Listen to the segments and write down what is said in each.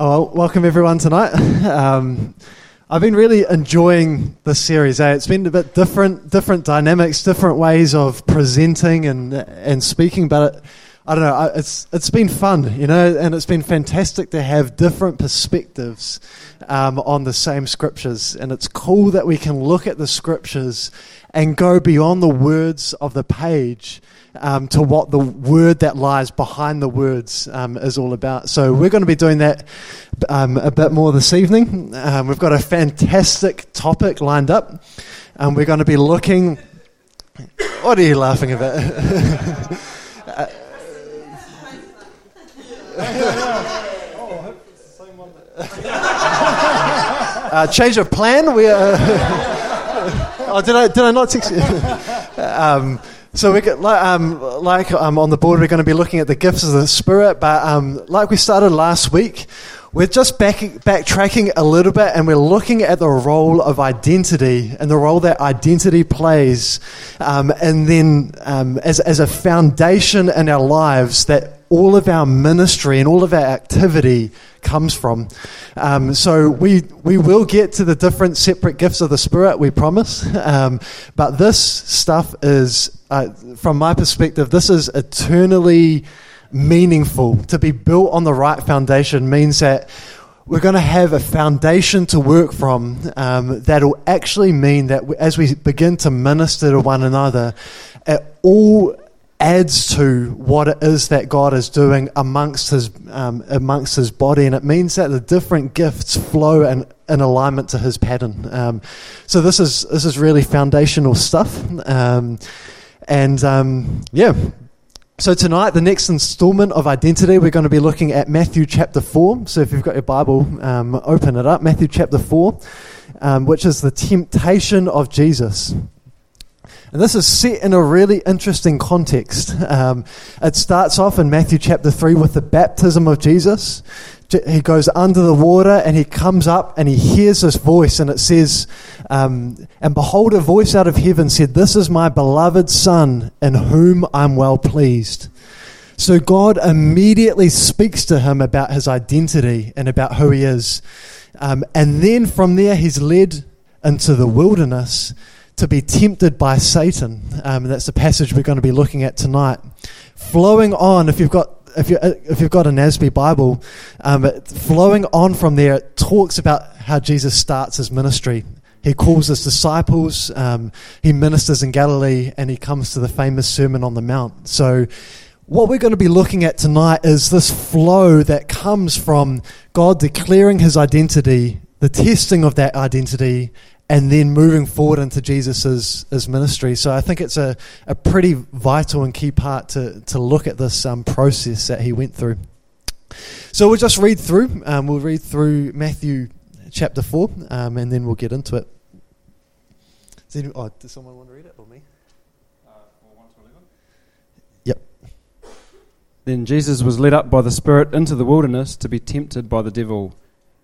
Oh, well, welcome everyone tonight. Um, I've been really enjoying this series. Eh? It's been a bit different, different dynamics, different ways of presenting and and speaking. But it, I don't know. It's it's been fun, you know, and it's been fantastic to have different perspectives um, on the same scriptures. And it's cool that we can look at the scriptures and go beyond the words of the page um, to what the word that lies behind the words um, is all about. So we're going to be doing that um, a bit more this evening. Um, we've got a fantastic topic lined up. and we're going to be looking. What are you laughing about? uh, change of plan. We. Uh, oh, did I did I not? Text you? so we get, like, um, like um, on the board, we're going to be looking at the gifts of the Spirit. But um, like we started last week, we're just back, backtracking a little bit, and we're looking at the role of identity and the role that identity plays, um, and then um, as as a foundation in our lives that all of our ministry and all of our activity comes from. Um, so we we will get to the different separate gifts of the Spirit, we promise. Um, but this stuff is, uh, from my perspective, this is eternally meaningful. To be built on the right foundation means that we're going to have a foundation to work from um, that'll actually mean that as we begin to minister to one another, it all adds to what it is that God is doing amongst his um, amongst his body, and it means that the different gifts flow in, in alignment to his pattern. Um, so this is this is really foundational stuff, um, and um, yeah. So tonight, the next instalment of identity, we're going to be looking at Matthew chapter four. So if you've got your Bible, um, open it up. Matthew chapter four, um, which is the temptation of Jesus. And this is set in a really interesting context. Um, it starts off in Matthew chapter 3 with the baptism of Jesus. He goes under the water and he comes up and he hears this voice, and it says, um, And behold, a voice out of heaven said, This is my beloved Son, in whom I'm well pleased. So God immediately speaks to him about his identity and about who he is. Um, and then from there, he's led into the wilderness to be tempted by Satan. Um, that's the passage we're going to be looking at tonight. Flowing on, if you've got if you if you've got a NASB Bible, um, flowing on from there, it talks about how Jesus starts his ministry. He calls his disciples. Um, he ministers in Galilee, and he comes to the famous Sermon on the Mount. So. What we're going to be looking at tonight is this flow that comes from God declaring his identity, the testing of that identity, and then moving forward into Jesus' his ministry. So I think it's a, a pretty vital and key part to, to look at this um, process that he went through. So we'll just read through. Um, we'll read through Matthew chapter 4, um, and then we'll get into it. Does, anyone, oh, does someone want to read it or me? Uh, yep. Then Jesus was led up by the Spirit into the wilderness to be tempted by the devil.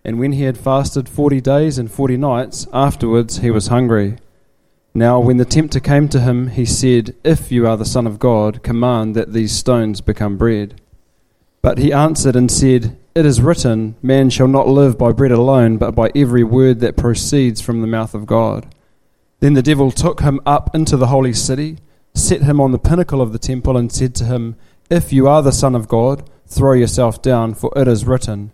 And when he had fasted forty days and forty nights, afterwards he was hungry. Now, when the tempter came to him, he said, If you are the Son of God, command that these stones become bread. But he answered and said, It is written, Man shall not live by bread alone, but by every word that proceeds from the mouth of God. Then the devil took him up into the holy city, set him on the pinnacle of the temple, and said to him, If you are the Son of God, throw yourself down, for it is written,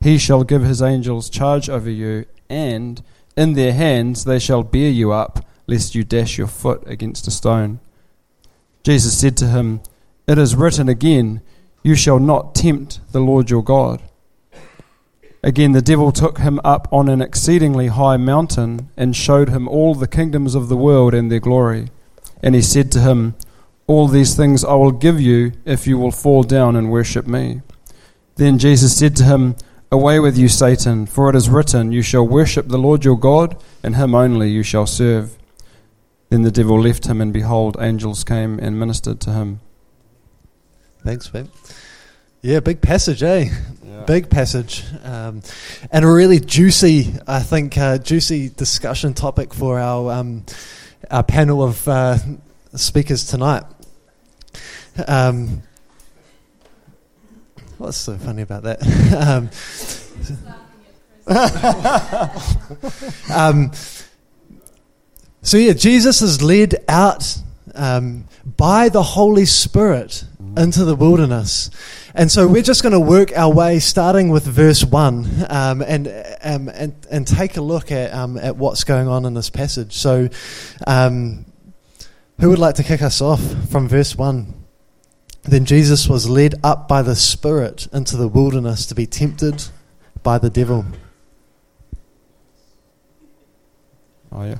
he shall give his angels charge over you, and in their hands they shall bear you up, lest you dash your foot against a stone. Jesus said to him, It is written again, You shall not tempt the Lord your God. Again, the devil took him up on an exceedingly high mountain and showed him all the kingdoms of the world and their glory. And he said to him, All these things I will give you if you will fall down and worship me. Then Jesus said to him, Away with you, Satan, for it is written, You shall worship the Lord your God, and him only you shall serve. Then the devil left him, and behold, angels came and ministered to him. Thanks, Ben. Yeah, big passage, eh? Yeah. Big passage. Um, and a really juicy, I think, uh, juicy discussion topic for our, um, our panel of uh, speakers tonight. Um, What's so funny about that? um, um, so yeah, Jesus is led out um, by the Holy Spirit into the wilderness. And so we're just going to work our way, starting with verse one, um, and, um, and and take a look at um, at what's going on in this passage. So, um, who would like to kick us off from verse one? Then Jesus was led up by the Spirit into the wilderness to be tempted by the devil. Oh yeah,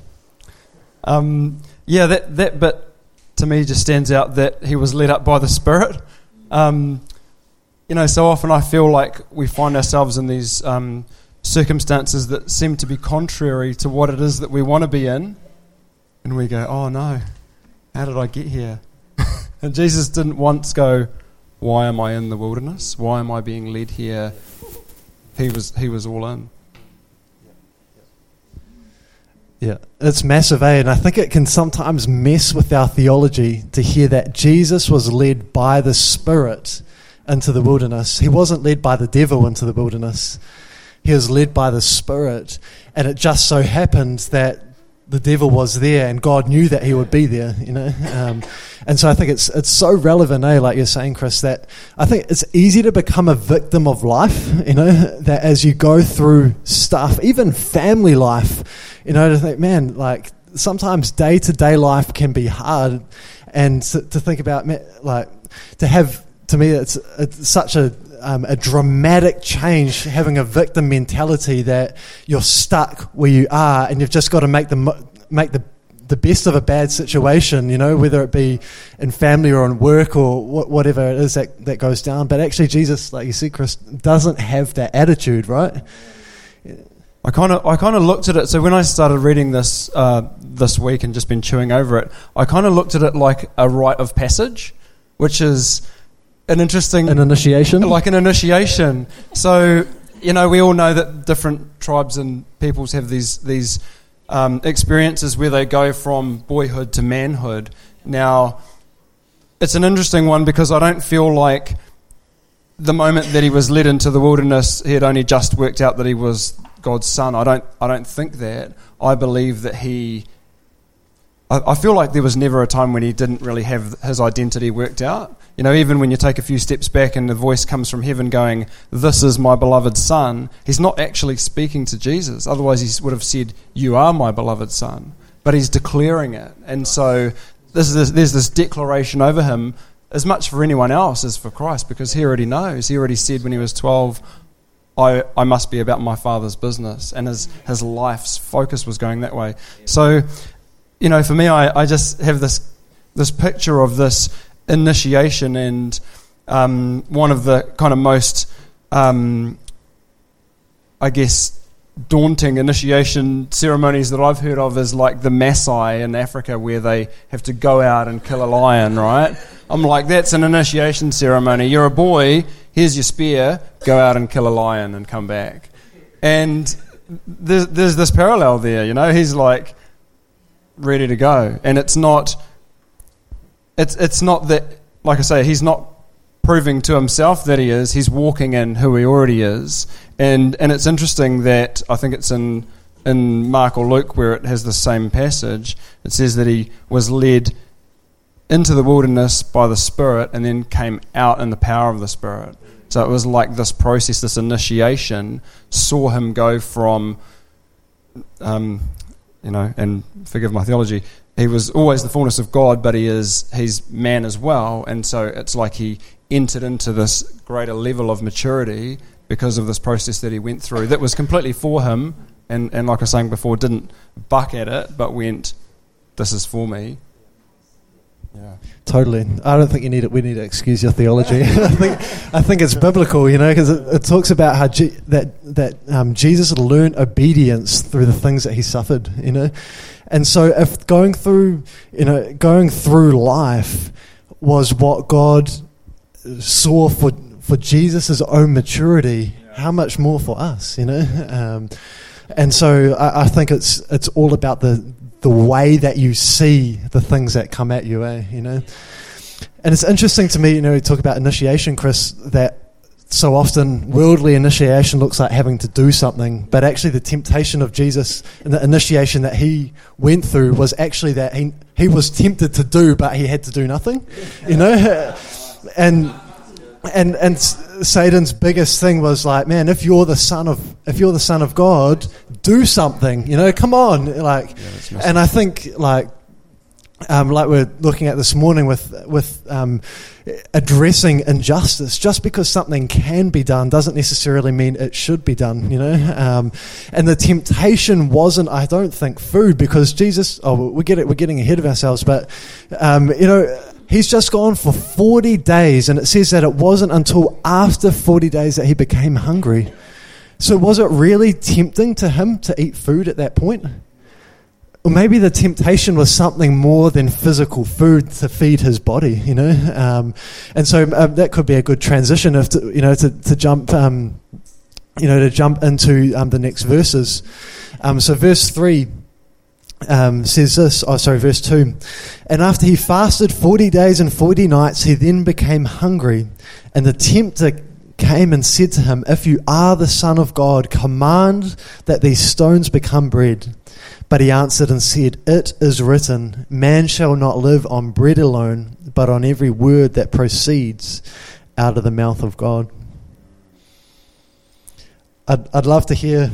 um, yeah. That that bit to me just stands out that he was led up by the Spirit. Um, you know, so often I feel like we find ourselves in these um, circumstances that seem to be contrary to what it is that we want to be in. And we go, oh no, how did I get here? And Jesus didn't once go, why am I in the wilderness? Why am I being led here? He was, he was all in. Yeah, it's massive, eh? And I think it can sometimes mess with our theology to hear that Jesus was led by the Spirit into the wilderness. He wasn't led by the devil into the wilderness. He was led by the Spirit. And it just so happened that the devil was there and God knew that he would be there, you know. Um, and so I think it's it's so relevant, eh, like you're saying, Chris, that I think it's easy to become a victim of life, you know, that as you go through stuff, even family life, you know, to think, man, like sometimes day to day life can be hard and to, to think about, like, to have to me, it's, it's such a, um, a dramatic change having a victim mentality that you're stuck where you are and you've just got to make the, make the, the best of a bad situation, you know, whether it be in family or in work or whatever it is that, that goes down. But actually, Jesus, like you said, Chris, doesn't have that attitude, right? I kind of I kind of looked at it. So when I started reading this uh, this week and just been chewing over it, I kind of looked at it like a rite of passage, which is an interesting an initiation, like an initiation. So you know, we all know that different tribes and peoples have these these um, experiences where they go from boyhood to manhood. Now, it's an interesting one because I don't feel like the moment that he was led into the wilderness, he had only just worked out that he was God's son. I don't I don't think that. I believe that he I, feel like there was never a time when he didn't really have his identity worked out. You know, even when you take a few steps back and the voice comes from heaven going, This is my beloved Son, he's not actually speaking to Jesus. Otherwise, he would have said, You are my beloved Son. But he's declaring it. And so this this, there's this declaration over him as much for anyone else as for Christ because he already knows. He already said when he was 12, I, I must be about my father's business. And his, his life's focus was going that way. So you know, for me, I, I just have this this picture of this initiation, and um, one of the kind of most, um, I guess, daunting initiation ceremonies that I've heard of is like the Maasai in Africa, where they have to go out and kill a lion. Right? I'm like, that's an initiation ceremony. You're a boy. Here's your spear. Go out and kill a lion and come back. And there's, there's this parallel there. You know, he's like ready to go. And it's not, it's, it's not that, like I say, he's not proving to himself that he is, he's walking in who he already is. And, and it's interesting that I think it's in, in Mark or Luke where it has the same passage. It says that he was led into the wilderness by the Spirit and then came out in the power of the Spirit. So it was like this process, this initiation, saw him go from um, you know, and forgive my theology, he was always the fullness of God, but he is he's man as well, and so it's like he entered into this greater level of maturity because of this process that he went through that was completely for him, and, and like I was saying before, didn't buck at it, but went, "This is for me." Yeah. Totally. I don't think you need it. We need to excuse your theology. I think I think it's biblical, you know, because it, it, talks about how G, that that um, Jesus learned obedience through the things that he suffered, you know, and so if going through, you know, going through life was what God saw for for Jesus' own maturity, yeah. how much more for us, you know? Um, and so I, I, think it's it's all about the the way that you see the things that come at you, eh? You know? And it's interesting to me, you know, you talk about initiation, Chris, that so often worldly initiation looks like having to do something, but actually the temptation of Jesus and the initiation that he went through was actually that he, he was tempted to do, but he had to do nothing, you know? And, and, and Satan's biggest thing was like, man, if you're the son of, if you're the son of God, do something, you know, come on. Like, Yeah, and I think like, um, like we're looking at this morning with with um, addressing injustice. Just because something can be done doesn't necessarily mean it should be done. You know, um, and the temptation wasn't, I don't think, food because Jesus. Oh, we get it. We're getting ahead of ourselves, but um, you know. He's just gone for 40 days, and it says that it wasn't until after 40 days that he became hungry. So, was it really tempting to him to eat food at that point? Or maybe the temptation was something more than physical food to feed his body, you know. Um, and so um, that could be a good transition, if to, you know, to, to jump, um, you know, to jump into um, the next verses. Um, so verse three um, says this. Oh, sorry, verse two. And after he fasted forty days and forty nights, he then became hungry, and the tempter came and said to him, "If you are the Son of God, command that these stones become bread." But he answered and said, It is written, Man shall not live on bread alone, but on every word that proceeds out of the mouth of God. I'd, I'd love to hear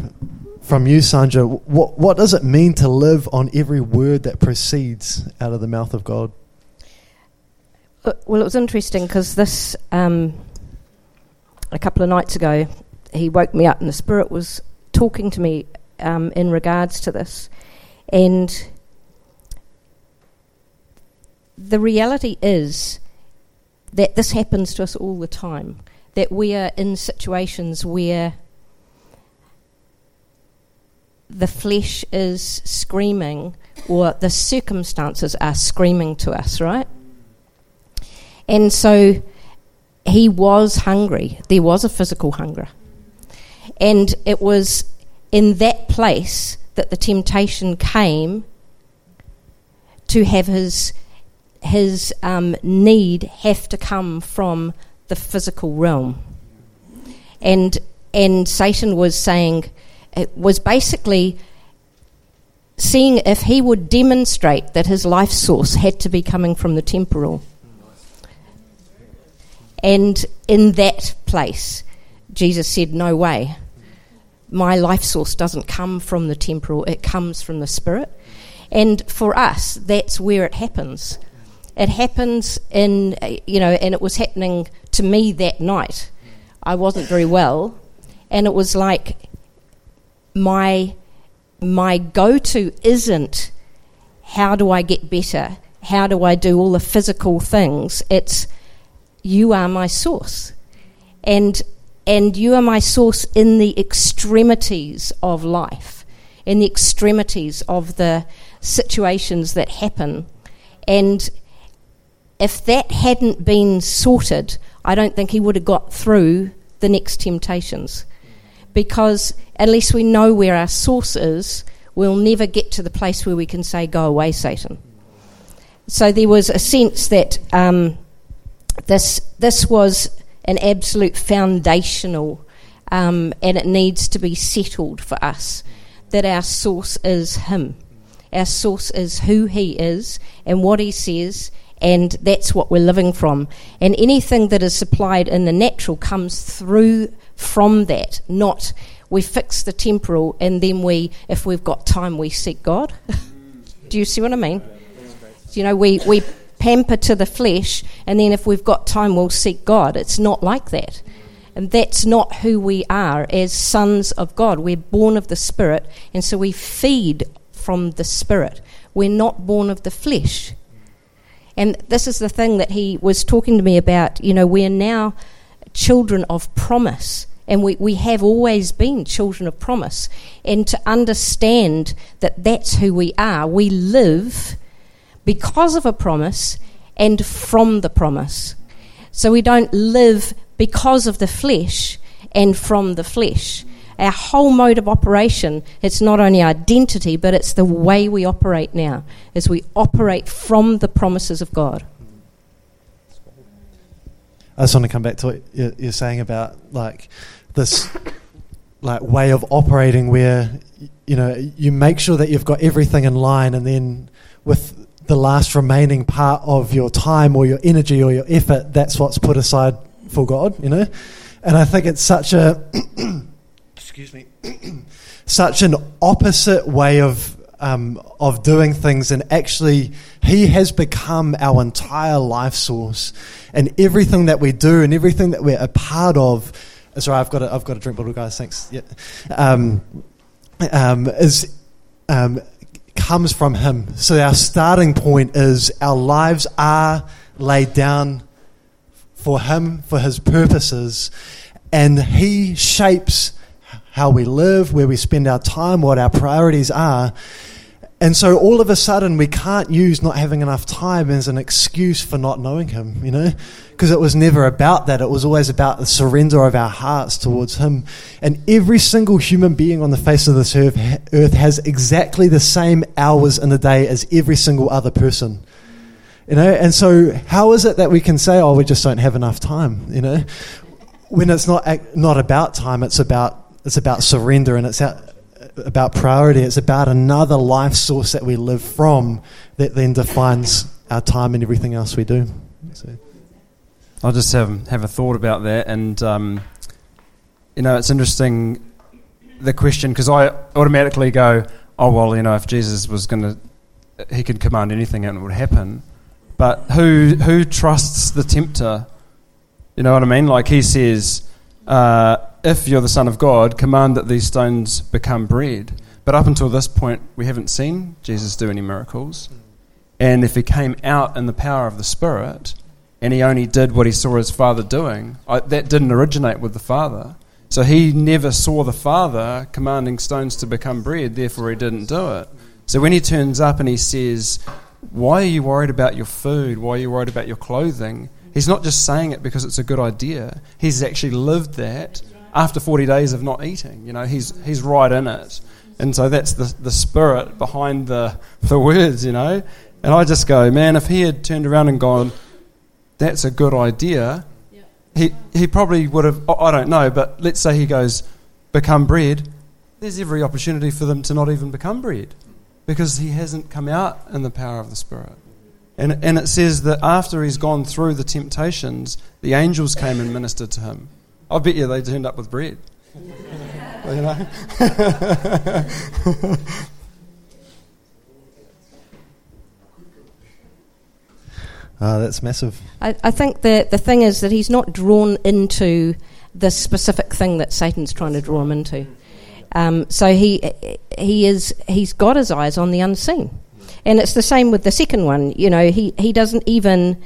from you, Sandra. What, what does it mean to live on every word that proceeds out of the mouth of God? Uh, Well, it was interesting because this, um, a couple of nights ago, he woke me up and the Spirit was talking to me um, in regards to this. And the reality is that this happens to us all the time, that we are in situations where the flesh is screaming or the circumstances are screaming to us, right? And so he was hungry. There was a physical hunger. And it was in that place that the temptation came to have his his um, need have to come from the physical realm. And and Satan was saying it was basically seeing if he would demonstrate that his life source had to be coming from the temporal. And in that place, Jesus said, No way. My life source doesn't come from the temporal, it comes from the spirit. And for us, that's where it happens. It happens in, you know, and it was happening to me that night. I wasn't very well, and it was like my my go-to isn't how do I get better? How do I do all the physical things? It's you are my source. And and you are my source in the extremities of life, in the extremities of the situations that happen. And if that hadn't been sorted, I don't think he would have got through the next temptations. Because unless we know where our source is, we'll never get to the place where we can say, Go away, Satan. So there was a sense that um, this, this was an absolute foundational, um, and it needs to be settled for us that our source is Him. Our source is who He is and what He says, and that's what we're living from. And anything that is supplied in the natural comes through from that, not we fix the temporal and then we, if we've got time, we seek God. Do you see what I mean? You know, we, we pamper to the flesh, and then if we've got time, we'll seek God. It's not like that. And that's not who we are as sons of God. We're born of the Spirit, and so we feed from the Spirit. We're not born of the flesh. And this is the thing that he was talking to me about. You know, we're now children of promise. And we, we have always been children of promise. And to understand that that's who we are, we live because of a promise and from the promise. So we don't live because of the flesh and from the flesh. Our whole mode of operation, it's not only identity, but it's the way we operate now, as we operate from the promises of God. I just want to come back to what you're, saying about like this like way of operating where you know you make sure that you've got everything in line, and then with the last remaining part of your time or your energy or your effort, that's what's put aside for God. You know, and I think it's such a excuse me such an opposite way of um, of doing things, and actually, He has become our entire life source, and everything that we do and everything that we're a part of. Sorry, I've got a, I've got a drink bottle, guys. Thanks. Yeah, um, um, is um, comes from Him. So our starting point is our lives are laid down for Him, for His purposes, and He shapes how we live, where we spend our time, what our priorities are. And so all of a sudden, we can't use not having enough time as an excuse for not knowing Him, you know? Because it was never about that. It was always about the surrender of our hearts towards Him. And every single human being on the face of this earth, earth has exactly the same hours in a day as every single other person. You know, and so how is it that we can say, oh, we just don't have enough time, you know? When it's not, not about time, it's about it's about surrender and it's about priority. It's about another life source that we live from that then defines our time and everything else we do. So. I'll just have, have a thought about that. And, um, you know, it's interesting the question because I automatically go, oh, well, you know, if Jesus was going to, he could command anything and it would happen. But who, who trusts the tempter? You know what I mean? Like he says, uh, if you're the Son of God, command that these stones become bread. But up until this point, we haven't seen Jesus do any miracles. And if he came out in the power of the Spirit and he only did what he saw his Father doing, that didn't originate with the Father. So he never saw the Father commanding stones to become bread, therefore he didn't do it. So when he turns up and he says, Why are you worried about your food? Why are you worried about your clothing? He's not just saying it because it's a good idea. He's actually lived that after 40 days of not eating. You know, he's, he's right in it. And so that's the, the spirit behind the, the words, you know. And I just go, man, if he had turned around and gone, that's a good idea, he, he probably would have, I don't know, but let's say he goes, become bread, there's every opportunity for them to not even become bread because he hasn't come out in the power of the Spirit. And, and it says that after he's gone through the temptations, the angels came and ministered to him. I bet you they turned up with bread. you know? Uh, that's massive. I, I think that the thing is that he's not drawn into the specific thing that Satan's trying to draw him into. Um, so he he is he's got his eyes on the unseen, and it's the same with the second one. You know, he he doesn't even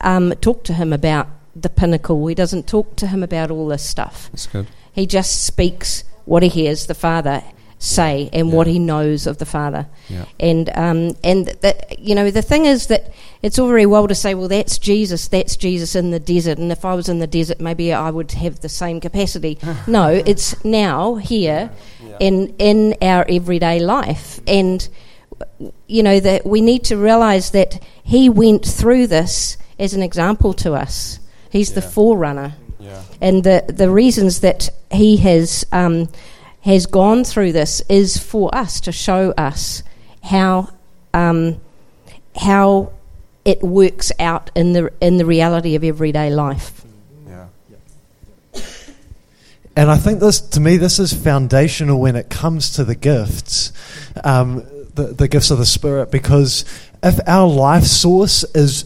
um, talk to him about the pinnacle. He doesn't talk to him about all this stuff. That's good. He just speaks what he hears the Father say and yeah. what he knows of the Father. Yeah. And um, and that you know the thing is that it's all very well to say, well, that's Jesus, that's Jesus in the desert, and if I was in the desert, maybe I would have the same capacity. no, it's now here yeah. in in our everyday life, and you know that we need to realize that he went through this as an example to us. He's yeah. the forerunner. Yeah. And the, the reasons that he has, um, has gone through this is for us to show us how, um, how it works out in the, in the reality of everyday life. Yeah. And I think this, to me, this is foundational when it comes to the gifts, um, the, the gifts of the Spirit, because if our life source is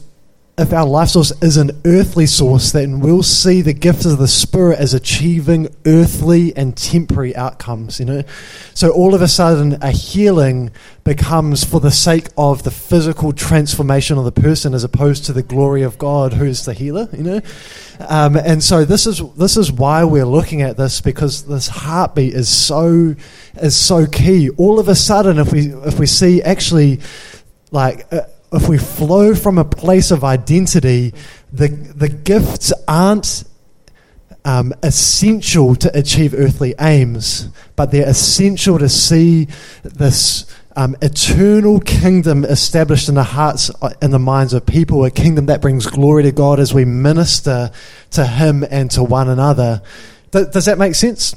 if our life source is an earthly source, then we'll see the gifts of the Spirit as achieving earthly and temporary outcomes, you know. So all of a sudden, a healing becomes for the sake of the physical transformation of the person as opposed to the glory of God, who is the healer, you know. Um, and so this is this is why we're looking at this because this heartbeat is so is so key. All of a sudden, if we if we see actually like. Uh, if we flow from a place of identity, the, the gifts aren't um, essential to achieve earthly aims, but they're essential to see this um, eternal kingdom established in the hearts and the minds of people, a kingdom that brings glory to God as we minister to Him and to one another. Th- does that make sense?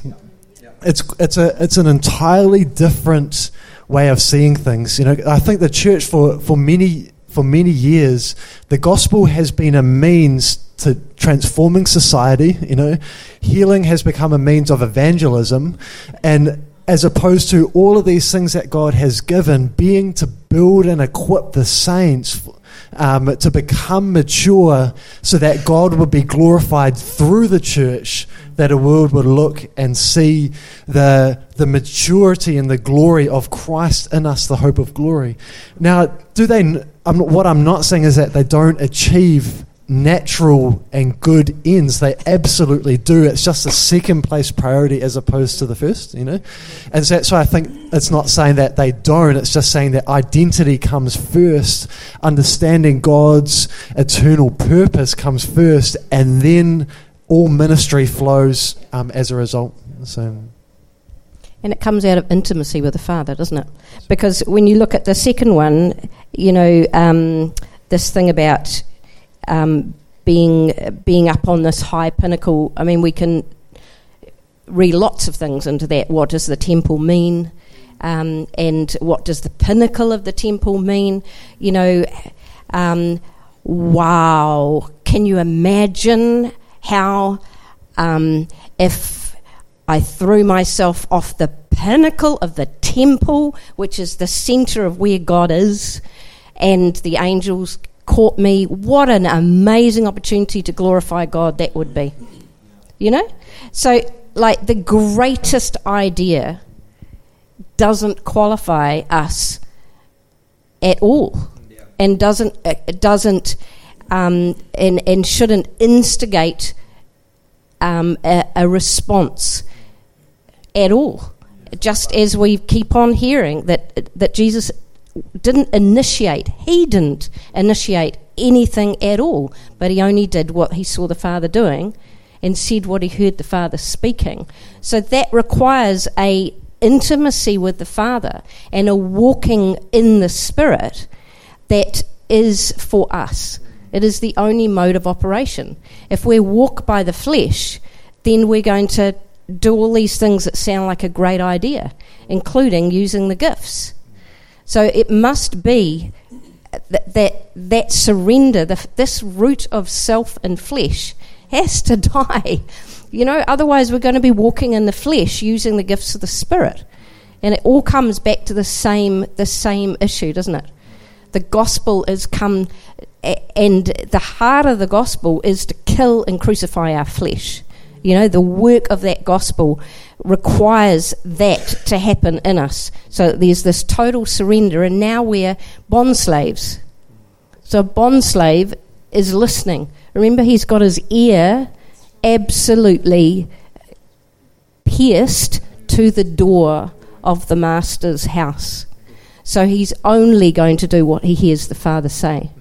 It's, it's, a, it's an entirely different way of seeing things. You know, I think the church for, for many for many years, the gospel has been a means to transforming society. You know, healing has become a means of evangelism, and as opposed to all of these things that God has given, being to build and equip the saints um, to become mature so that God would be glorified through the church, that a world would look and see the, the maturity and the glory of Christ in us, the hope of glory. Now, do they, I'm, what I'm not saying is that they don't achieve natural and good ends. They absolutely do. It's just a second place priority as opposed to the first, you know? And so I think it's not saying that they don't, it's just saying that identity comes first, understanding God's eternal purpose comes first, and then all ministry flows um, as a result. So. And it comes out of intimacy with the Father, doesn't it? Because when you look at the second one, you know, um, this thing about um, being being up on this high pinnacle. I mean, we can read lots of things into that. What does the temple mean? Um, and what does the pinnacle of the temple mean? You know, um, wow! Can you imagine how um, if I threw myself off the pinnacle of the temple, which is the center of where God is, and the angels caught me. What an amazing opportunity to glorify God that would be. You know? So, like, the greatest idea doesn't qualify us at all and doesn't, uh, doesn't um, and, and shouldn't instigate um, a, a response at all. Just as we keep on hearing that, that Jesus didn't initiate, he didn't initiate anything at all, but he only did what he saw the Father doing and said what he heard the Father speaking. So that requires a intimacy with the Father and a walking in the Spirit that is for us. It is the only mode of operation. If we walk by the flesh, then we're going to do all these things that sound like a great idea, including using the gifts. So it must be that that, that surrender, the, this root of self and flesh, has to die. You know, otherwise we're going to be walking in the flesh using the gifts of the Spirit. And it all comes back to the same, the same issue, doesn't it? The gospel is come, and the heart of the gospel is to kill and crucify our flesh. You know, the work of that gospel requires that to happen in us. So there's this total surrender, and now we're bond slaves. So a bond slave is listening. Remember, he's got his ear absolutely pierced to the door of the master's house. So he's only going to do what he hears the Father say.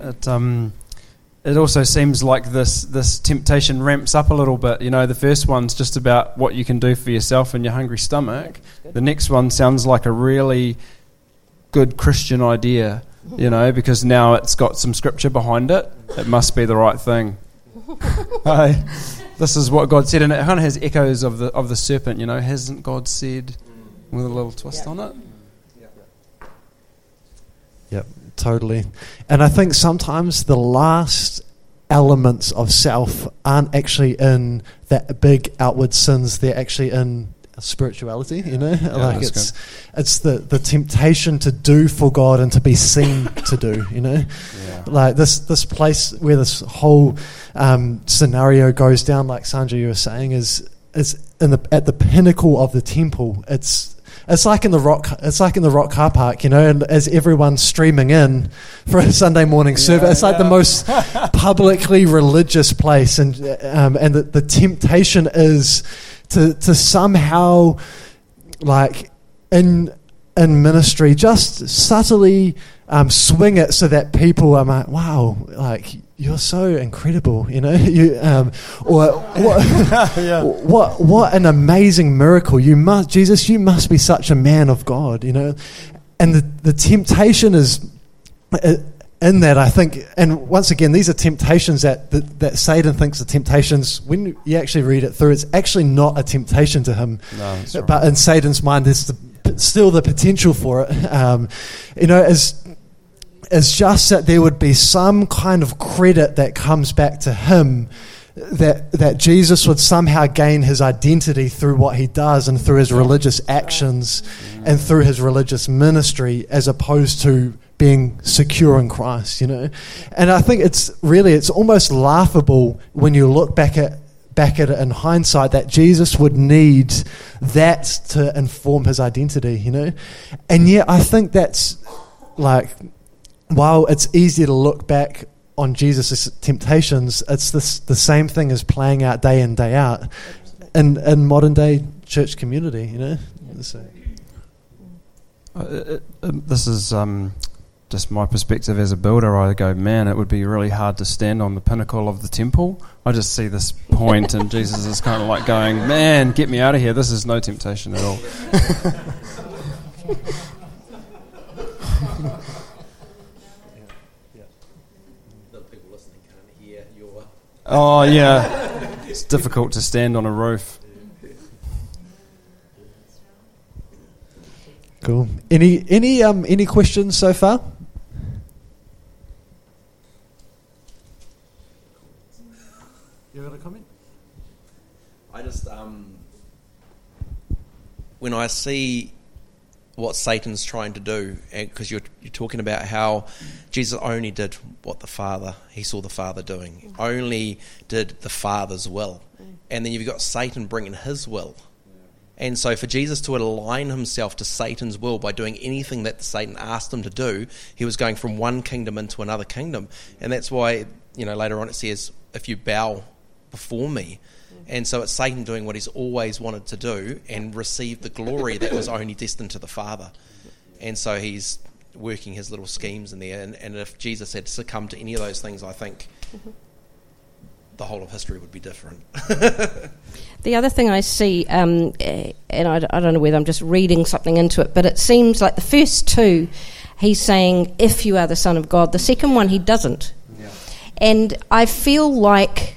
It, um, it also seems like this this temptation ramps up a little bit. You know, the first one's just about what you can do for yourself and your hungry stomach. The next one sounds like a really good Christian idea. You know, because now it's got some scripture behind it. It must be the right thing. this is what God said, and it kind of has echoes of the of the serpent. You know, hasn't God said with a little twist yeah. on it? Yep totally. And I think sometimes the last elements of self aren't actually in that big outward sins, they're actually in spirituality, you know? Yeah, like it's good. it's the, the temptation to do for God and to be seen to do, you know? Yeah. Like this this place where this whole um, scenario goes down, like Sandra you were saying, is is in the at the pinnacle of the temple. It's it's like in the rock. It's like in the rock car park, you know. And as everyone's streaming in for a Sunday morning yeah, service, it's yeah. like the most publicly religious place, and um, and the, the temptation is to to somehow like in in ministry just subtly um, swing it so that people are like, wow, like you're so incredible, you know. You, um, or what, what, what an amazing miracle! You must, Jesus, you must be such a man of God, you know. And the the temptation is uh, in that I think, and once again, these are temptations that, that, that Satan thinks are temptations. When you actually read it through, it's actually not a temptation to him. No, that's right. But in Satan's mind, there's the, still the potential for it. Um, you know, as is just that there would be some kind of credit that comes back to him that that Jesus would somehow gain his identity through what he does and through his religious actions and through his religious ministry as opposed to being secure in Christ, you know. And I think it's really it's almost laughable when you look back at back at it in hindsight that Jesus would need that to inform his identity, you know. And yet I think that's like while it's easy to look back on Jesus' temptations, it's this, the same thing as playing out day in, day out in, in modern day church community, you know? So. Uh, uh, um, this is um, just my perspective as a builder. I go, man, it would be really hard to stand on the pinnacle of the temple. I just see this point, and Jesus is kind of like going, man, get me out of here. This is no temptation at all. Oh yeah, it's difficult to stand on a roof. Cool. Any any um any questions so far? You got a comment? I just um, when I see what Satan's trying to do, because you're you're talking about how Jesus only did what the Father he saw the Father doing, only did the Father's will, mm. and then you've got Satan bringing his will. And so, for Jesus to align himself to Satan's will by doing anything that Satan asked him to do, he was going from one kingdom into another kingdom. And that's why, you know, later on it says, if you bow before me. And so it's Satan doing what he's always wanted to do and receive the glory that was only destined to the Father. And so he's working his little schemes in there. And, and if Jesus had succumbed to any of those things, I think the whole of history would be different. The other thing I see, um, eh, and I, I don't know whether I'm just reading something into it, but it seems like the first two, he's saying, if you are the Son of God. The second one, he doesn't. And I feel like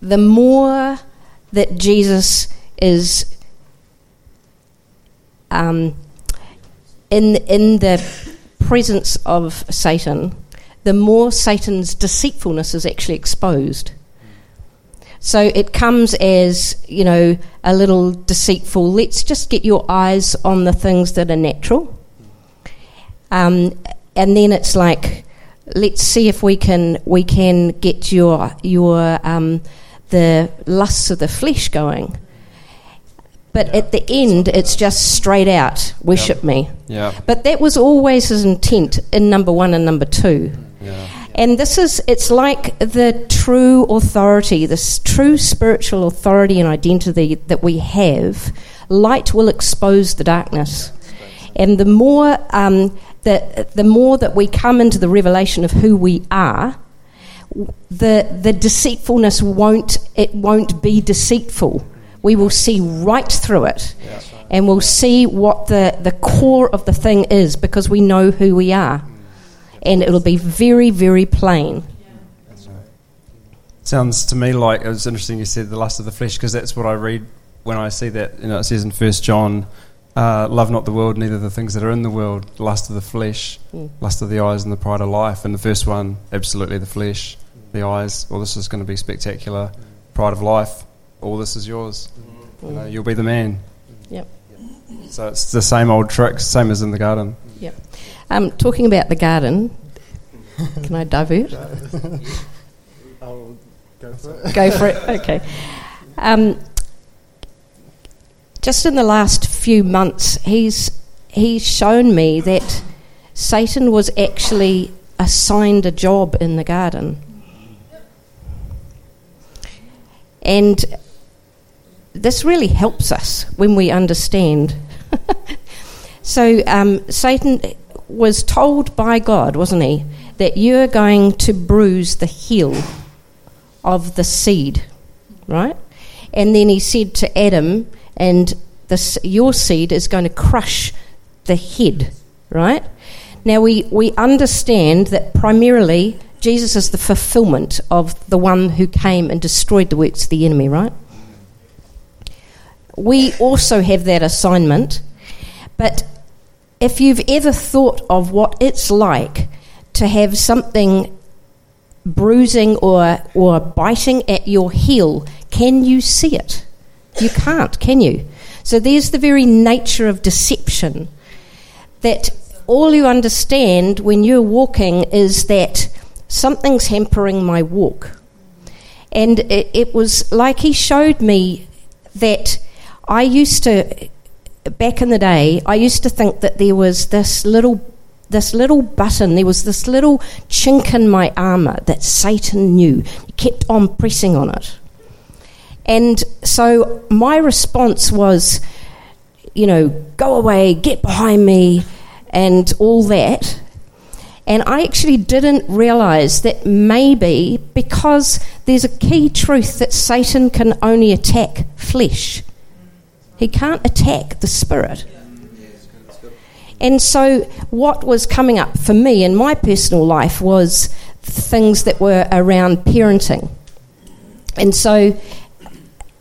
the more that Jesus is um, in, in the presence of Satan, the more Satan's deceitfulness is actually exposed. So it comes as, you know, a little deceitful. Let's just get your eyes on the things that are natural. Um, and then it's like, let's see if we can we can get your your um, the lusts of the flesh going. But at the end, it's just straight out worship me. Yeah. But that was always his intent in number one and number two. Yeah. And this is, it's like the true authority, this true spiritual authority and identity that we have. Light will expose the darkness. And the more, um, the, the more that we come into the revelation of who we are, the, the deceitfulness won't, it won't be deceitful. We will see right through it. And we'll see what the, the core of the thing is because we know who we are and it'll be very, very plain. Sounds to me like it was interesting you said the lust of the flesh because that's what I read when I see that. You know, it says in First John, uh, "Love not the world, neither the things that are in the world. Lust of the flesh, lust of the eyes, and the pride of life." And the first one, absolutely the flesh, the eyes. Well, this is going to be spectacular. Pride of life. All this is yours. You know, you'll be the man. Yep. So it's the same old tricks, same as in the garden. Yep. Um, talking about the garden, can I divert? I'll go for it. Go for it. Okay. Um, just in the last few months, he's he's shown me that Satan was actually assigned a job in the garden, and this really helps us when we understand. so um, Satan was told by God, wasn't he, that you're going to bruise the heel of the seed, right? And then he said to Adam, and this, your seed is going to crush the head, right? Now we, we understand that primarily Jesus is the fulfillment of the one who came and destroyed the works of the enemy, right? We also have that assignment, but if you've ever thought of what it's like to have something bruising or, or biting at your heel, can you see it? You can't, can you? So there's the very nature of deception that all you understand when you're walking is that something's hampering my walk. And it, it was like he showed me that I used to, back in the day, I used to think that there was this little this little button, there was this little chink in my armour that Satan knew. He kept on pressing on it. And so my response was, you know, go away, get behind me, and all that. And I actually didn't realize that maybe because there's a key truth that Satan can only attack flesh, he can't attack the spirit. And so, what was coming up for me in my personal life was things that were around parenting. And so,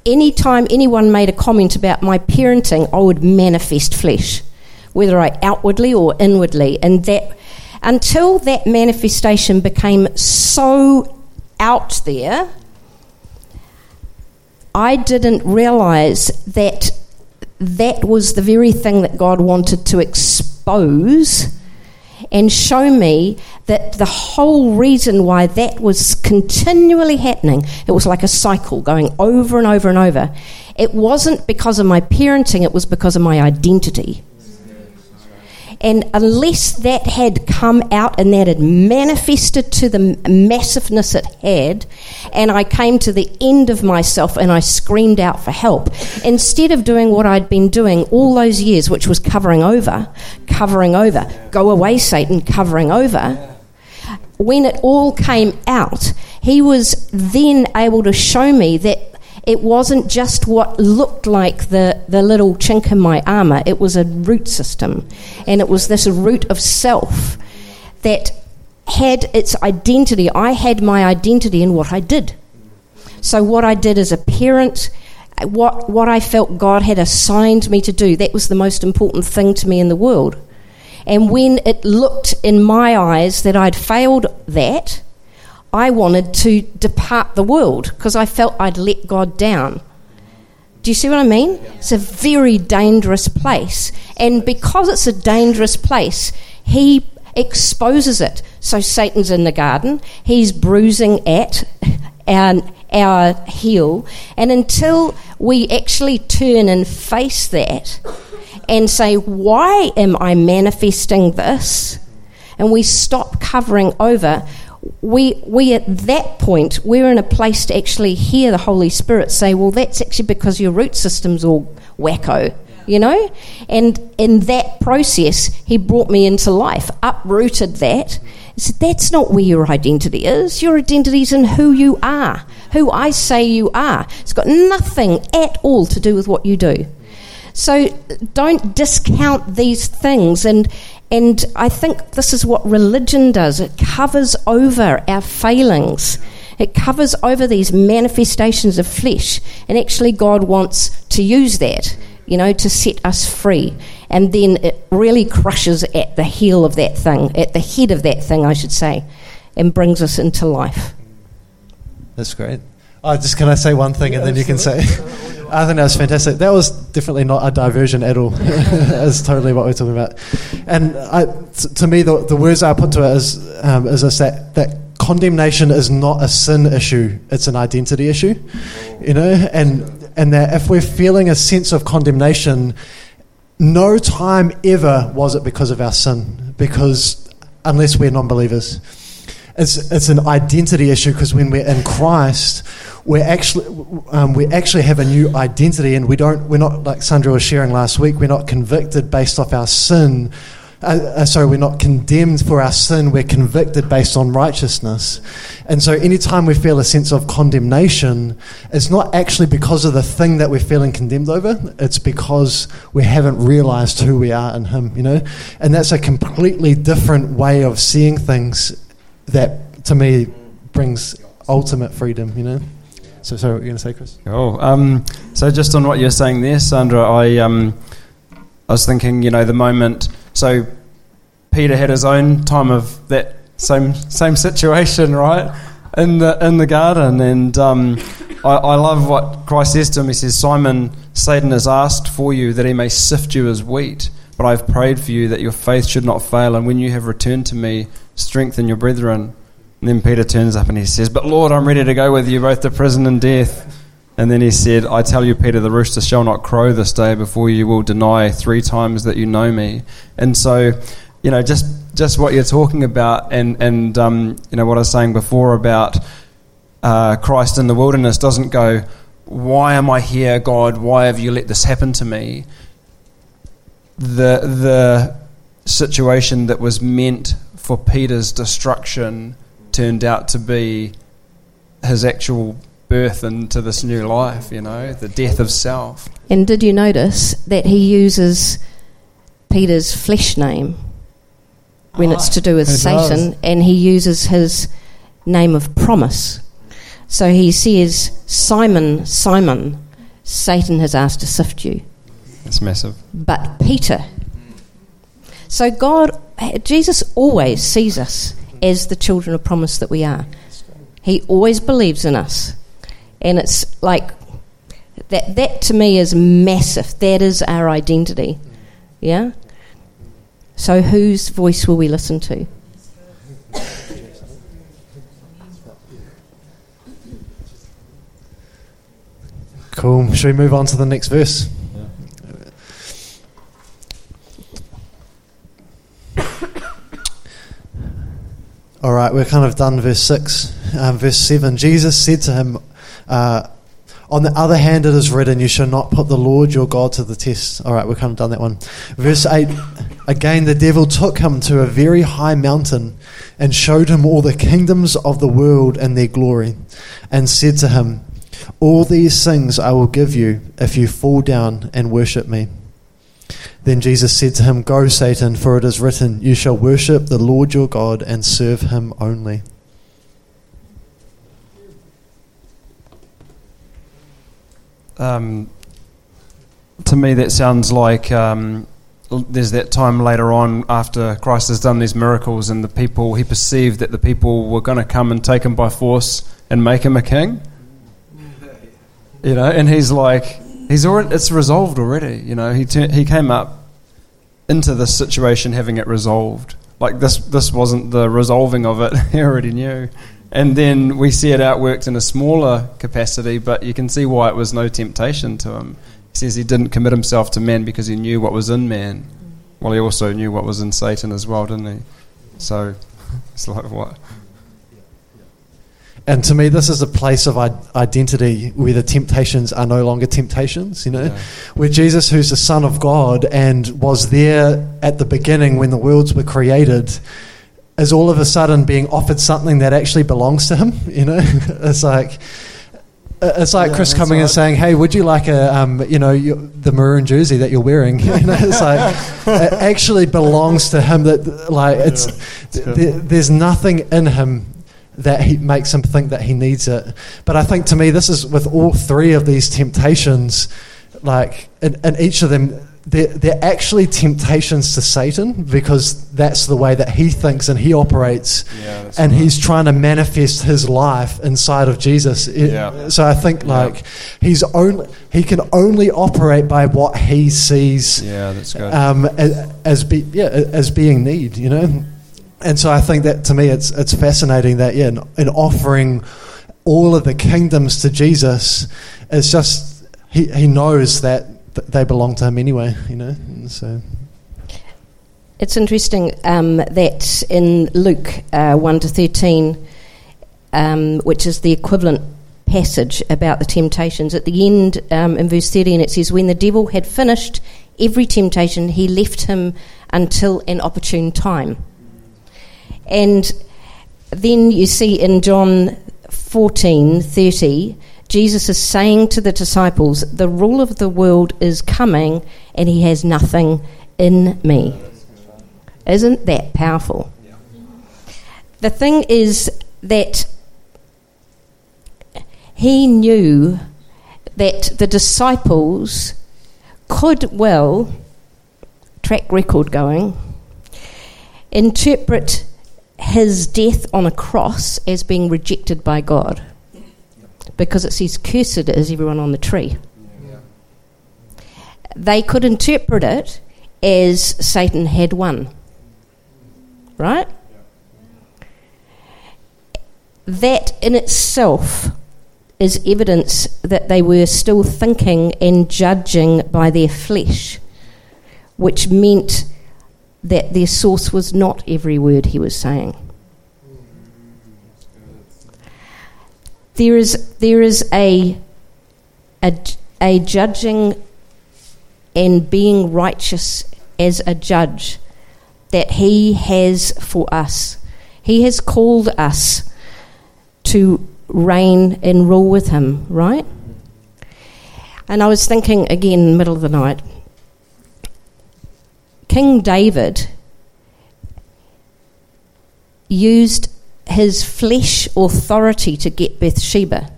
anytime anyone made a comment about my parenting, I would manifest flesh, whether I outwardly or inwardly. And that, until that manifestation became so out there, I didn't realize that that was the very thing that God wanted to expose and show me that the whole reason why that was continually happening, it was like a cycle going over and over and over. It wasn't because of my parenting, it was because of my identity. And unless that had come out and that had manifested to the massiveness it had, and I came to the end of myself and I screamed out for help, instead of doing what I'd been doing all those years, which was covering over, covering over, go away, Satan, covering over, when it all came out, he was then able to show me that it wasn't just what looked like the, the little chink in my armour, it was a root system. And it was this root of self that had its identity. I had my identity in what I did. So, what I did as a parent, what, what I felt God had assigned me to do, that was the most important thing to me in the world. And when it looked in my eyes that I'd failed that, I wanted to depart the world because I felt I'd let God down. Do you see what I mean? It's a very dangerous place. And because it's a dangerous place, he exposes it. So Satan's in the garden, he's bruising at our, our heel. And until we actually turn and face that and say, Why am I manifesting this? And we stop covering over, we, we at that point, we're in a place to actually hear the Holy Spirit say, well, that's actually because your root system's all wacko, you know? And in that process, he brought me into life, uprooted that. He said, that's not where your identity is. Your identity is in who you are, who I say you are. It's got nothing at all to do with what you do. So don't discount these things and and I think this is what religion does it covers over our failings. It covers over these manifestations of flesh, and actually, God wants to use that, you know, to set us free. And then it really crushes at the heel of that thing, at the head of that thing, I should say, and brings us into life. That's great. Oh, just can I say one thing yeah, and then you can say. I think that was fantastic. That was definitely not a diversion at all. That's totally what we're talking about. And I, t- to me, the, the words I put to it is, um, is this, that, that condemnation is not a sin issue, it's an identity issue. You know, and, and that if we're feeling a sense of condemnation, no time ever was it because of our sin, because unless we're non believers. It's, it's an identity issue because when we're in Christ, we actually um, we actually have a new identity, and we don't we're not like Sandra was sharing last week. We're not convicted based off our sin. uh, uh, sorry, we're not condemned for our sin, we're convicted based on righteousness. And so anytime we feel a sense of condemnation, it's not actually because of the thing that we're feeling condemned over, it's because we haven't realized who we are in Him, you know? And that's a completely different way of seeing things that, to me, brings ultimate freedom, you know? So, sorry, what were you going to say, Chris? Oh, um, so just on what you're saying there, Sandra, I, um, I was thinking, you know, the moment. So Peter had his own time of that same same situation, right, in the in the garden, and um, I, I love what Christ says to him. He says, "Simon, Satan has asked for you that he may sift you as wheat, but I've prayed for you that your faith should not fail, and when you have returned to me, strengthen your brethren." And then Peter turns up and he says, But Lord, I'm ready to go with you both to prison and death. And then he said, I tell you, Peter, the rooster shall not crow this day before you will deny three times that you know me. And so, you know, just just what you're talking about, and and um, you know what I was saying before about uh, Christ in the wilderness doesn't go, "Why am I here, God? Why have you let this happen to me?" The the situation that was meant for Peter's destruction turned out to be his actual birth into this new life, you know, the death of self. And did you notice that he uses Peter's flesh name when it's ah. to do with Satan, does. and he uses his name of promise? So he says, Simon, Simon, Satan has asked to sift you, It's massive. but Peter. So God, Jesus always sees us as the children of promise that we are. He always believes in us. And it's like that that to me is massive. That is our identity. Yeah? So whose voice will we listen to? Cool. Should we move on to the next verse? All right, we're kind of done. Verse 6. Um, verse 7 Jesus said to him, uh, On the other hand, it is written, You shall not put the Lord your God to the test. All right, we've kind of done that one. Verse 8 Again, the devil took him to a very high mountain and showed him all the kingdoms of the world and their glory, and said to him, All these things I will give you if you fall down and worship me. Then Jesus said to him, Go, Satan, for it is written, You shall worship the Lord your God and serve him only. Um, to me, that sounds like um, there's that time later on after Christ has done these miracles, and the people he perceived that the people were going to come and take him by force and make him a king. You know, and he's like, he's already, it's resolved already. You know, he tur- he came up into this situation having it resolved. Like this, this wasn't the resolving of it. he already knew. And then we see it outworked in a smaller capacity, but you can see why it was no temptation to him. He says he didn't commit himself to man because he knew what was in man. Well, he also knew what was in Satan as well, didn't he? So it's like what? And to me, this is a place of identity where the temptations are no longer temptations, you know? Yeah. Where Jesus, who's the Son of God and was there at the beginning when the worlds were created, is all of a sudden being offered something that actually belongs to him, you know? it's like. It's like Yeah, Chris coming and saying, "Hey, would you like a, um, you know, your, the maroon jersey that you're wearing?" you know, it's like it actually belongs to him. That like it's Yeah. there, there's nothing in him that he makes him think that he needs it. But I think to me, this is with all three of these temptations, like in, in each of them, they're, they're actually temptations to Satan because that's the way that he thinks and he operates. Yeah, and right. he's trying to manifest his life inside of Jesus. It- Yeah. So I think Yeah. like he's only he can only operate by what he sees Yeah, that's good. um, as, as be, yeah as being need, you know. And so I think that to me it's it's fascinating that yeah, in, in offering all of the kingdoms to Jesus, it's just he he knows that th- they belong to him anyway, you know. And so It's interesting um, that in Luke uh, 1 to 13, um, which is the equivalent passage about the temptations, at the end um, in verse 13 it says, When the devil had finished every temptation, he left him until an opportune time. And then you see in John 14 30, Jesus is saying to the disciples, The rule of the world is coming, and he has nothing in me. Isn't that powerful? The thing is that he knew that the disciples could well, track record going, interpret his death on a cross as being rejected by God. Because it says, Cursed is everyone on the tree. They could interpret it as Satan had won. Right? That in itself is evidence that they were still thinking and judging by their flesh, which meant that their source was not every word he was saying. There is, there is a, a, a judging and being righteous as a judge that he has for us. He has called us to reign and rule with him, right? And I was thinking again, middle of the night, King David used his flesh authority to get Bathsheba.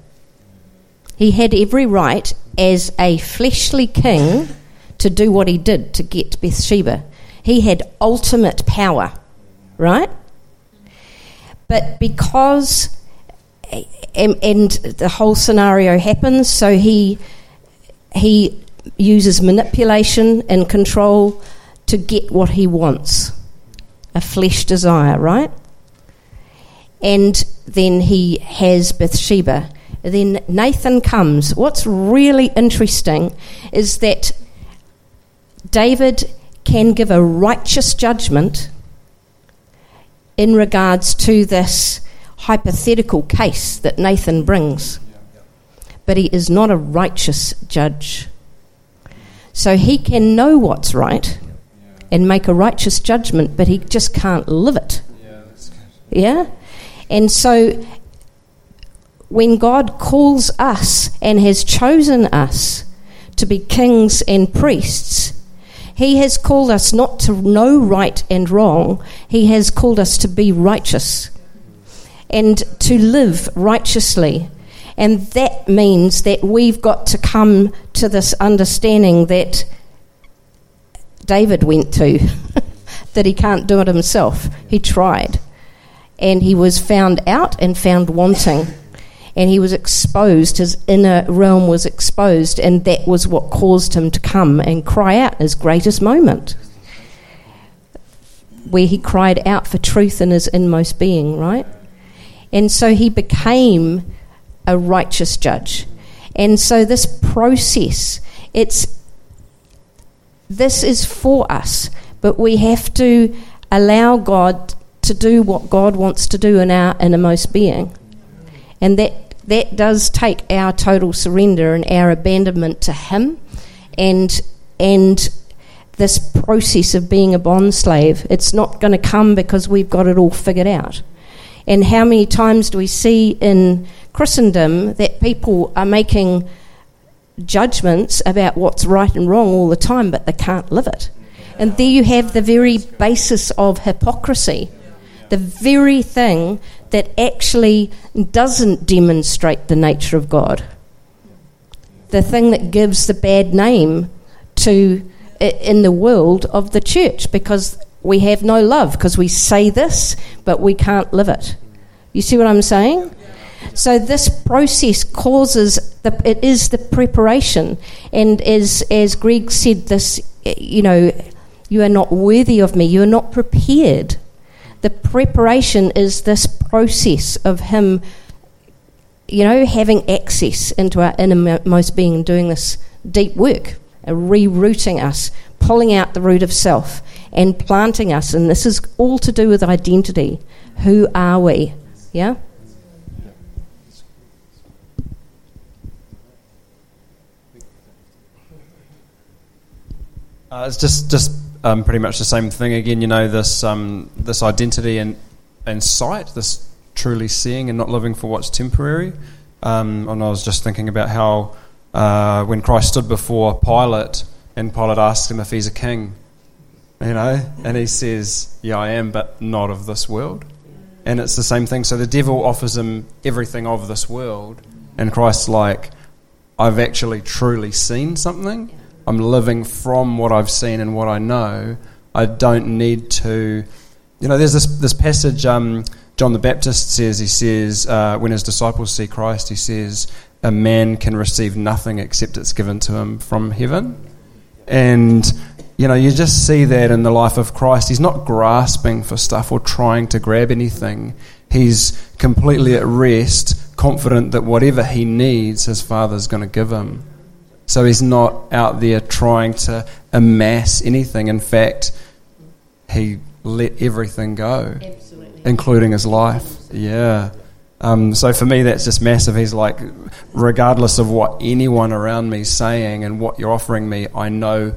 He had every right as a fleshly king to do what he did to get Bathsheba. He had ultimate power, right? But because, and, and the whole scenario happens, so he, he uses manipulation and control to get what he wants a flesh desire, right? And then he has Bathsheba. Then Nathan comes. What's really interesting is that David can give a righteous judgment in regards to this hypothetical case that Nathan brings. But he is not a righteous judge. So he can know what's right and make a righteous judgment, but he just can't live it. Yeah? And so when God calls us and has chosen us to be kings and priests, he has called us not to know right and wrong, He has called us to be righteous and to live righteously. And that means that we've got to come to this understanding that David went to that he can't do it himself. He tried. And he was found out and found wanting. And he was exposed, his inner realm was exposed, and that was what caused him to come and cry out his greatest moment. Where he cried out for truth in his inmost being, right? And so he became a righteous judge. And so this process, it's this is for us, but we have to allow God to do what God wants to do in our innermost being. And that, that does take our total surrender and our abandonment to Him and, and this process of being a bond slave. It's not going to come because we've got it all figured out. And how many times do we see in Christendom that people are making judgments about what's right and wrong all the time, but they can't live it. And there you have the very basis of hypocrisy, the very thing that actually doesn't demonstrate the nature of God, the thing that gives the bad name to in the world of the church because we have no love because we say this but we can't live it. You see what I'm saying? So this process causes the, it is the preparation, and as as Greg said, this you know, you are not worthy of me. You are not prepared. The preparation is this process of him, you know, having access into our innermost being, and doing this deep work, uh, rerouting us, pulling out the root of self, and planting us. And this is all to do with identity. Who are we? Yeah. Uh, it's just just um, pretty much the same thing again. You know, this um, this identity and and sight, this truly seeing and not living for what's temporary. Um, and I was just thinking about how uh, when Christ stood before Pilate, and Pilate asked him if he's a king, you know, and he says, "Yeah, I am, but not of this world." And it's the same thing. So the devil offers him everything of this world, and Christ's like, "I've actually truly seen something." I'm living from what I've seen and what I know. I don't need to, you know. There's this this passage. Um, John the Baptist says he says uh, when his disciples see Christ, he says a man can receive nothing except it's given to him from heaven, and you know you just see that in the life of Christ. He's not grasping for stuff or trying to grab anything. He's completely at rest, confident that whatever he needs, his Father's going to give him. So he's not out there trying to amass anything. In fact, he let everything go, Absolutely. including his life. Yeah. Um, so for me, that's just massive. He's like, regardless of what anyone around me is saying and what you're offering me, I know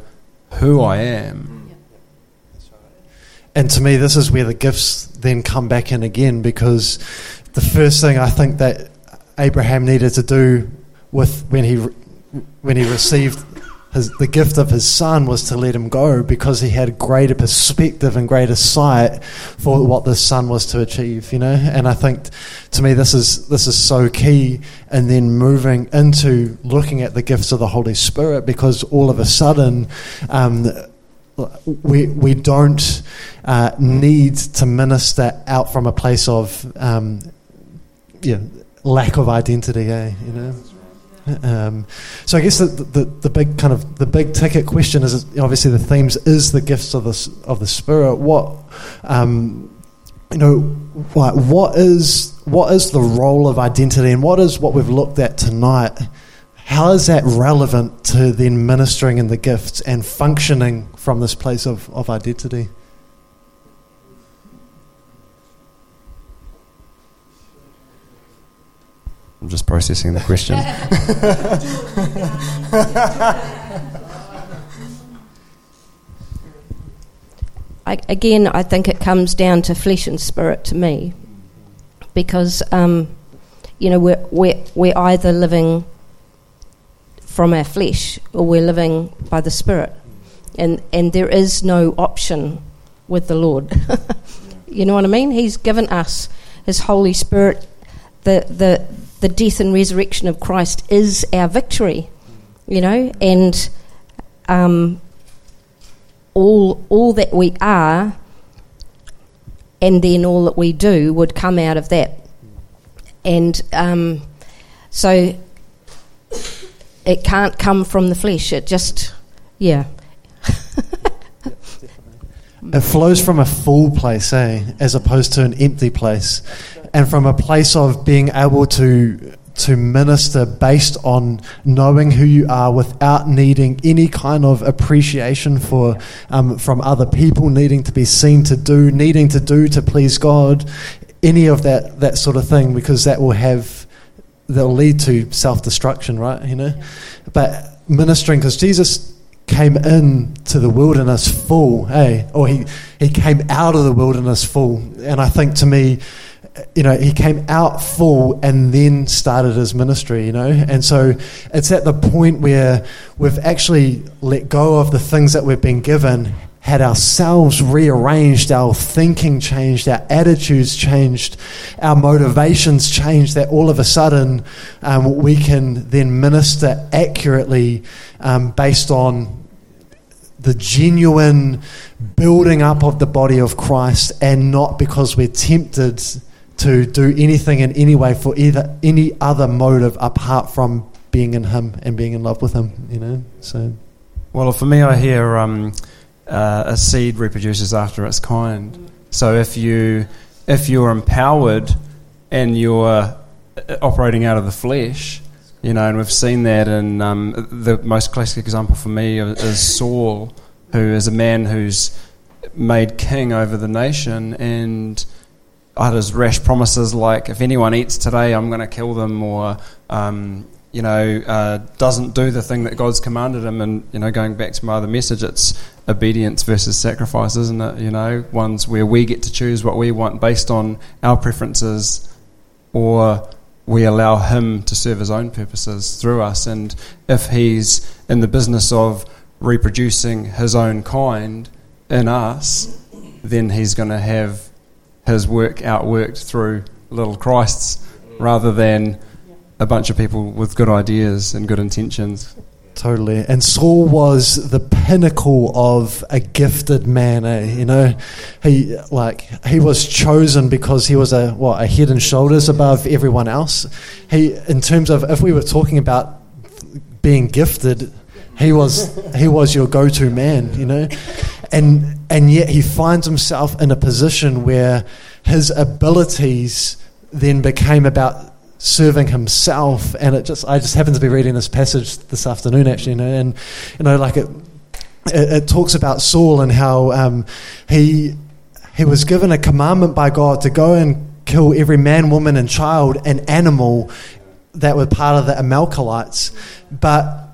who I am. And to me, this is where the gifts then come back in again because the first thing I think that Abraham needed to do with when he when he received his, the gift of his son was to let him go because he had greater perspective and greater sight for what the son was to achieve, you know. And I think to me this is this is so key. And then moving into looking at the gifts of the Holy Spirit because all of a sudden. Um, we we don't uh, need to minister out from a place of um, yeah, lack of identity, eh? You know. Um, so I guess the, the the big kind of the big ticket question is obviously the themes is the gifts of the of the spirit. What um, you know, what, what is what is the role of identity, and what is what we've looked at tonight? How is that relevant to then ministering in the gifts and functioning from this place of, of identity? I'm just processing the question. I, again, I think it comes down to flesh and spirit to me, because um, you know we're, we're we're either living from our flesh or we're living by the spirit, and and there is no option with the Lord. you know what I mean? He's given us His Holy Spirit. The the the death and resurrection of Christ is our victory. You know, and um, all all that we are and then all that we do would come out of that. And um, so it can't come from the flesh. It just yeah. It flows from a full place, eh, as opposed to an empty place, and from a place of being able to to minister based on knowing who you are without needing any kind of appreciation for um, from other people, needing to be seen to do, needing to do to please God, any of that that sort of thing, because that will have that'll lead to self destruction, right? You know, but ministering because Jesus came in to the wilderness full, hey, or he he came out of the wilderness full, and I think to me, you know, he came out full and then started his ministry, you know, and so it's at the point where we've actually let go of the things that we've been given. Had ourselves rearranged, our thinking changed, our attitudes changed, our motivations changed, that all of a sudden um, we can then minister accurately um, based on the genuine building up of the body of Christ and not because we're tempted to do anything in any way for either any other motive apart from being in Him and being in love with Him, you know. So, Well, for me, I hear um, uh, a seed reproduces after its kind. So if you if you're empowered and you're uh, operating out of the flesh, you know, and we've seen that in um, the most classic example for me is Saul, who is a man who's made king over the nation and utters rash promises like, "If anyone eats today, I'm going to kill them," or um, you know, uh, doesn't do the thing that God's commanded him. And, you know, going back to my other message, it's obedience versus sacrifice, isn't it? You know, ones where we get to choose what we want based on our preferences or we allow him to serve his own purposes through us. And if he's in the business of reproducing his own kind in us, then he's going to have his work outworked through little Christs rather than a bunch of people with good ideas and good intentions. Totally. And Saul was the pinnacle of a gifted man, eh? You know, he like he was chosen because he was a what a head and shoulders above everyone else. He in terms of if we were talking about being gifted, he was he was your go-to man, you know. And and yet he finds himself in a position where his abilities then became about serving himself. And it just, I just happened to be reading this passage this afternoon, actually, you know, and, you know, like it, it, it talks about Saul and how um, he, he was given a commandment by God to go and kill every man, woman, and child and animal that were part of the Amalekites. But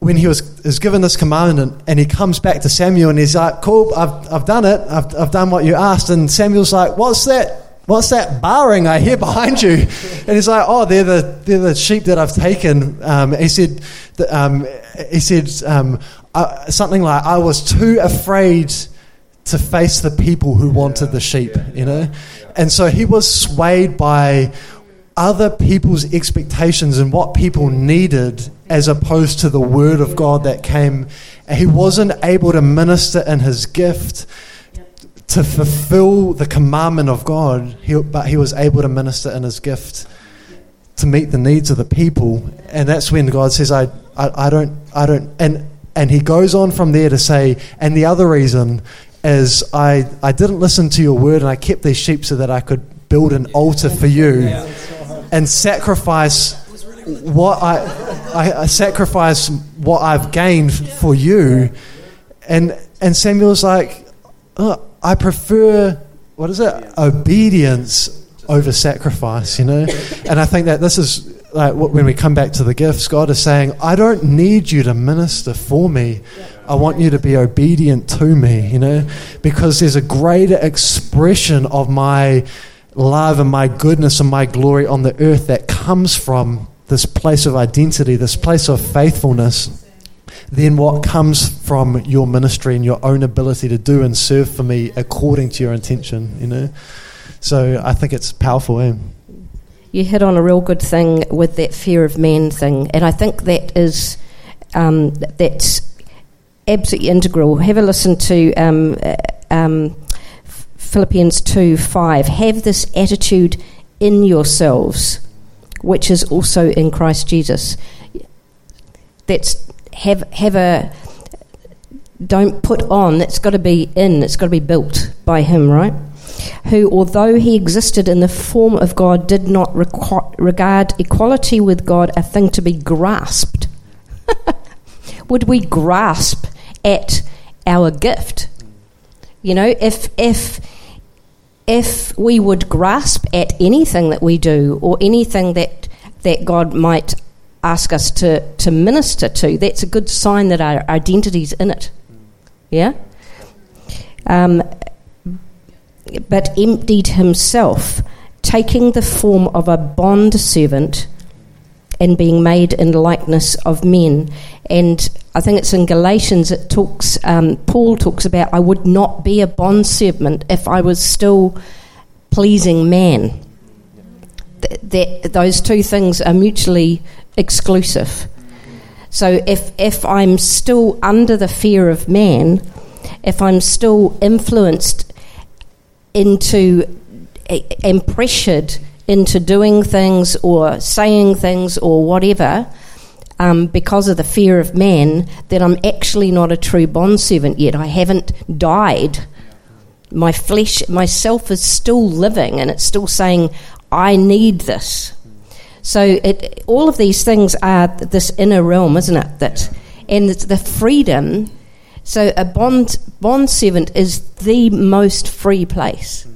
when he was, was given this commandment and he comes back to Samuel and he's like, Cool, I've, I've done it. I've, I've done what you asked. And Samuel's like, What's that? What's that barring I hear behind you? And he's like, Oh, they're the, they're the sheep that I've taken. Um, he said, um, he said um, uh, something like, I was too afraid to face the people who wanted the sheep, you know? And so he was swayed by other people's expectations and what people needed as opposed to the word of God that came. He wasn't able to minister in his gift to fulfill the commandment of God, he, but he was able to minister in his gift to meet the needs of the people. And that's when God says, I, I, I don't, I don't, and, and he goes on from there to say, and the other reason is I, I didn't listen to your word and I kept these sheep so that I could build an altar for you and sacrifice what I, I, I sacrifice what I've gained for you. And, and Samuel's like, oh, I prefer, what is it? Obedience over sacrifice, you know? And I think that this is like when we come back to the gifts, God is saying, I don't need you to minister for me. I want you to be obedient to me, you know? Because there's a greater expression of my love and my goodness and my glory on the earth that comes from this place of identity, this place of faithfulness then what comes from your ministry and your own ability to do and serve for me according to your intention, you know? So I think it's powerful, eh? You hit on a real good thing with that fear of man thing, and I think that is um, that's absolutely integral. Have a listen to um, uh, um, Philippians two five. Have this attitude in yourselves, which is also in Christ Jesus. That's have have a don't put on. It's got to be in. It's got to be built by Him, right? Who, although he existed in the form of God, did not regard equality with God a thing to be grasped. Would we grasp at our gift? You know, if if if we would grasp at anything that we do or anything that that God might ask us to, to minister to, that's a good sign that our identity's in it. Yeah? Um, but emptied himself, taking the form of a bond servant and being made in likeness of men. And I think it's in Galatians, it talks, um, Paul talks about, I would not be a bond servant if I was still pleasing man. that those two things are mutually exclusive. So if, if I'm still under the fear of man, if I'm still influenced into and pressured into doing things or saying things or whatever um, because of the fear of man, then I'm actually not a true bondservant yet. I haven't died. My flesh, myself is still living and it's still saying, I need this. So it, all of these things are this inner realm, isn't it? That and the freedom. So a bond bond servant is the most free place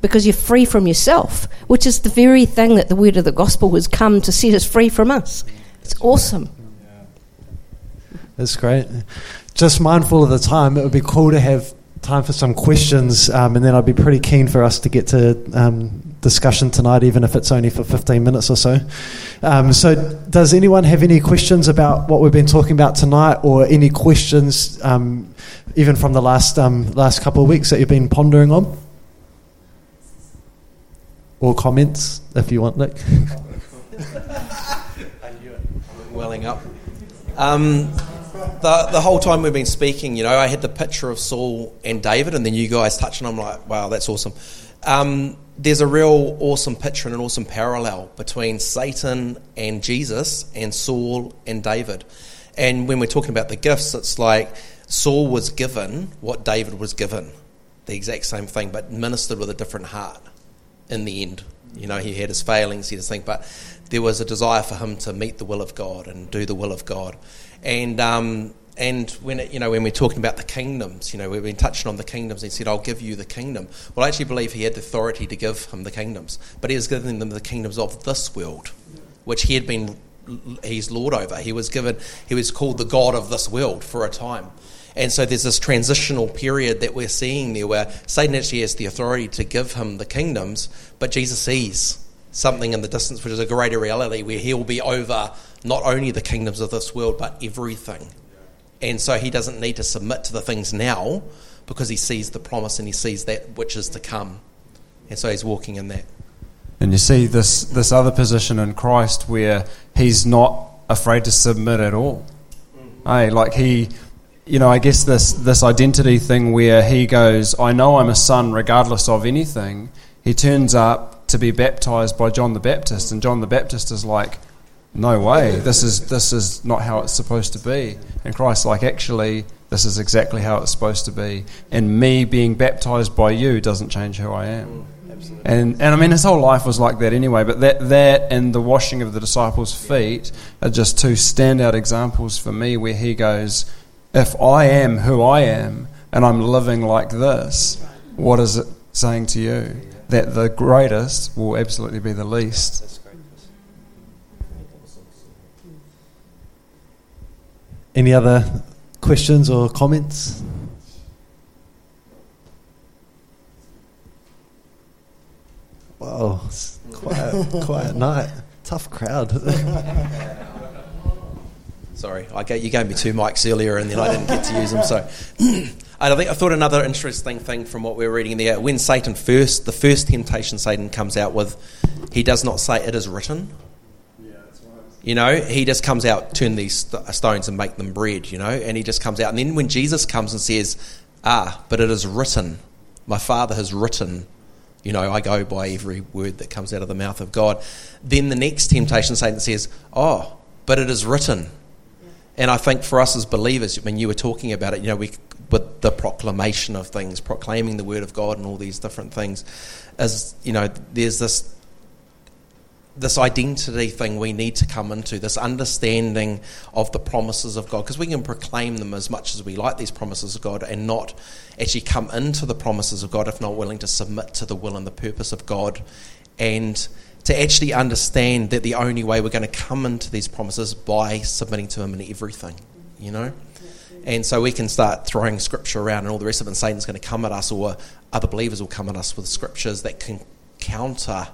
because you're free from yourself, which is the very thing that the word of the gospel has come to set us free from us. It's awesome. That's great. Just mindful of the time, it would be cool to have time for some questions, um, and then I'd be pretty keen for us to get to um, discussion tonight, even if it's only for 15 minutes or so. Um, so, does anyone have any questions about what we've been talking about tonight, or any questions, um, even from the last um, last couple of weeks that you've been pondering on? Or comments, if you want, Nick. welling up. Um, the the whole time we've been speaking, you know, I had the picture of Saul and David, and then you guys touching. I'm like, wow, that's awesome. Um, there's a real awesome picture and an awesome parallel between Satan and Jesus, and Saul and David. And when we're talking about the gifts, it's like Saul was given what David was given, the exact same thing, but ministered with a different heart in the end. You know, he had his failings, he had his thing, but there was a desire for him to meet the will of God and do the will of God. And um, and when it, you know when we're talking about the kingdoms, you know we've been touching on the kingdoms. He said, "I'll give you the kingdom." Well, I actually believe he had the authority to give him the kingdoms, but he was giving them the kingdoms of this world, which he had been he's lord over. He was given he was called the god of this world for a time. And so there's this transitional period that we're seeing there where Satan actually has the authority to give him the kingdoms, but Jesus sees something in the distance which is a greater reality where he will be over not only the kingdoms of this world but everything. And so he doesn't need to submit to the things now because he sees the promise and he sees that which is to come. And so he's walking in that. And you see this, this other position in Christ where he's not afraid to submit at all. Mm. Hey, like he, you know, I guess this, this identity thing where he goes, I know I'm a son regardless of anything. He turns up to be baptized by John the Baptist, and John the Baptist is like, no way, this is, this is not how it's supposed to be. And Christ's like, actually, this is exactly how it's supposed to be. And me being baptized by you doesn't change who I am. And, and I mean, his whole life was like that anyway, but that, that and the washing of the disciples' feet are just two standout examples for me where he goes, If I am who I am and I'm living like this, what is it saying to you? That the greatest will absolutely be the least. Any other questions or comments? Wow, quiet, quiet night. Tough crowd. Sorry, gave, you gave me two mics earlier and then I didn't get to use them. So, I think I thought another interesting thing from what we were reading there when Satan first, the first temptation Satan comes out with, he does not say it is written. You know, he just comes out, turn these stones and make them bread, you know, and he just comes out. And then when Jesus comes and says, Ah, but it is written, my Father has written, you know, I go by every word that comes out of the mouth of God. Then the next temptation, Satan says, Oh, but it is written. And I think for us as believers, when you were talking about it, you know, we, with the proclamation of things, proclaiming the word of God and all these different things, as you know, there's this this identity thing we need to come into, this understanding of the promises of God, because we can proclaim them as much as we like, these promises of God, and not actually come into the promises of God if not willing to submit to the will and the purpose of God, and to actually understand that the only way we're going to come into these promises is by submitting to Him in everything, you know? And so we can start throwing scripture around and all the rest of it, and Satan's going to come at us, or other believers will come at us with scriptures that can counter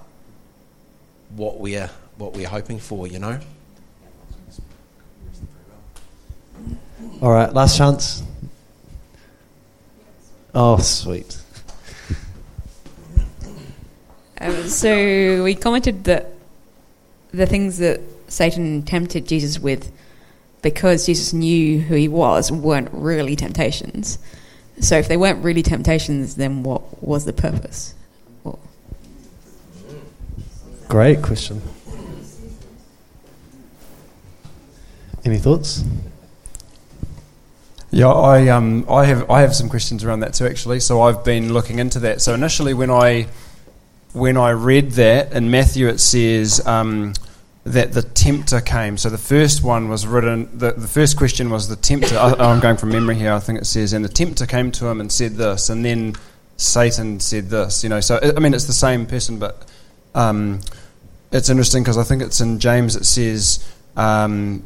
what we're what we're hoping for, you know. All right, last chance. Oh, sweet. Um, so we commented that the things that Satan tempted Jesus with, because Jesus knew who he was, weren't really temptations. So if they weren't really temptations, then what was the purpose? Great question. Any thoughts? Yeah, I um, I have I have some questions around that too actually. So I've been looking into that. So initially, when I when I read that in Matthew, it says um, that the tempter came. So the first one was written. The, the first question was the tempter. I, I'm going from memory here. I think it says, and the tempter came to him and said this, and then Satan said this. You know, so I mean, it's the same person, but um, it's interesting because I think it's in James it says um,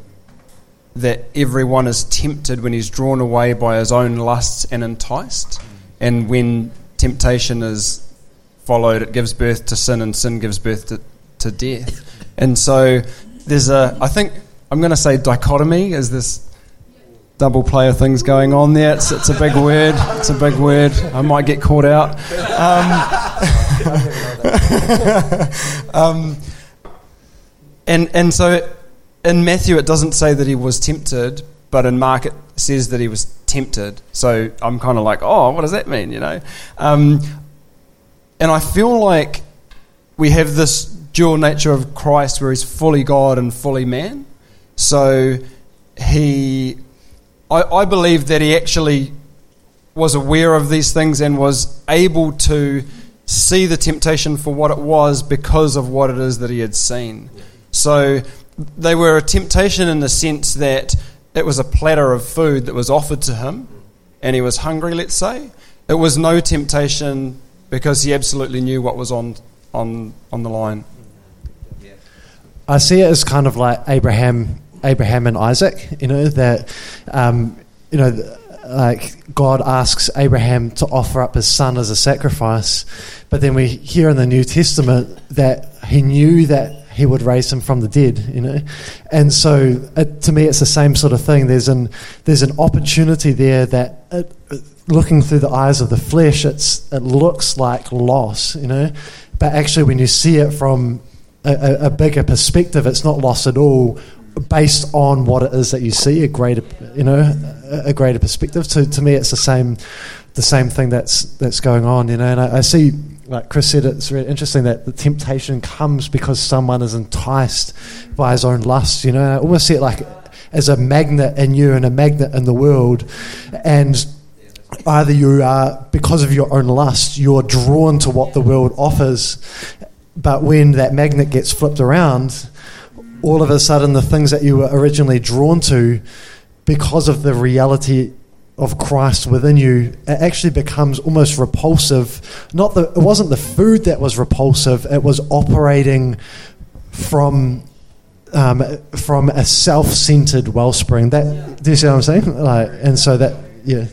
that everyone is tempted when he's drawn away by his own lusts and enticed. And when temptation is followed, it gives birth to sin, and sin gives birth to, to death. And so there's a, I think, I'm going to say dichotomy is this double play of things going on there. It's, it's a big word. It's a big word. I might get caught out. Um, um, and, and so in Matthew, it doesn't say that he was tempted, but in Mark, it says that he was tempted. So I'm kind of like, oh, what does that mean, you know? Um, and I feel like we have this dual nature of Christ where he's fully God and fully man. So he, I, I believe that he actually was aware of these things and was able to see the temptation for what it was because of what it is that he had seen. So they were a temptation in the sense that it was a platter of food that was offered to him and he was hungry, let's say. It was no temptation because he absolutely knew what was on, on, on the line. I see it as kind of like Abraham, Abraham and Isaac. You know that, um, you know, like God asks Abraham to offer up his son as a sacrifice, but then we hear in the New Testament that he knew that he would raise him from the dead, you know. And so, it, to me, it's the same sort of thing. There's an there's an opportunity there that, it, looking through the eyes of the flesh, it's it looks like loss, you know. But actually, when you see it from a, a, bigger perspective, it's not loss at all based on what it is that you see, a greater, you know, a, greater perspective. So to me, it's the same, the same thing that's that's going on, you know. And I, I see like Chris said, it's really interesting that the temptation comes because someone is enticed by his own lust. You know, I almost see it like as a magnet in you and a magnet in the world, and either you are because of your own lust, you're drawn to what the world offers, but when that magnet gets flipped around, all of a sudden the things that you were originally drawn to, because of the reality of Christ within you, it actually becomes almost repulsive. Not the, it wasn't the food that was repulsive; it was operating from um, from a self-centered wellspring. That do you see what I'm saying? Like, and so that yeah,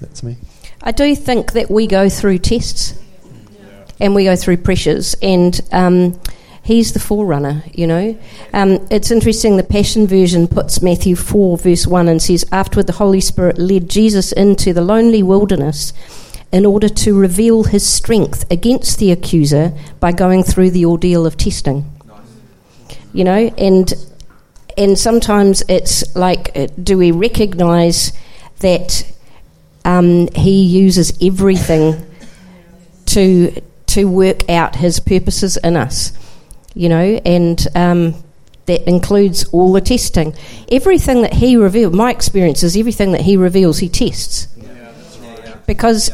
that's me. I do think that we go through tests and we go through pressures, and um, He's the forerunner, you know. Um, it's interesting, the Passion Version puts Matthew 4, verse 1, and says, Afterward, the Holy Spirit led Jesus into the lonely wilderness in order to reveal his strength against the accuser by going through the ordeal of testing. You know, and and sometimes it's like, uh, do we recognize that um, he uses everything to to work out his purposes in us? you know, and um, that includes all the testing. Everything that he reveals, my experience is everything that he reveals, he tests. Because,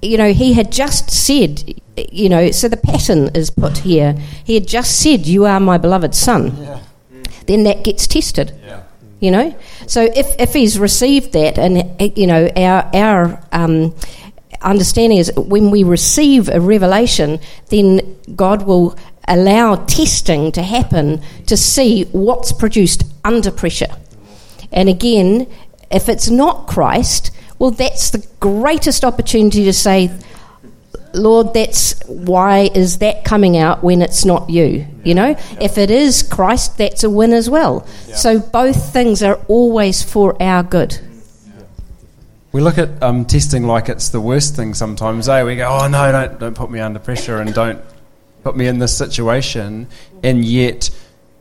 you know, he had just said, you know, so the pattern is put here. He had just said, You are my beloved son. Then that gets tested. You know? So if, if he's received that, and, you know, our, our um, understanding is when we receive a revelation, then God will allow testing to happen to see what's produced under pressure. And again, if it's not Christ, well, that's the greatest opportunity to say, Lord, that's why is that coming out when it's not you? You know, if it is Christ, that's a win as well. So both things are always for our good. We look at um, testing like it's the worst thing sometimes. Eh? We go, oh no, don't don't put me under pressure and don't put me in this situation, and yet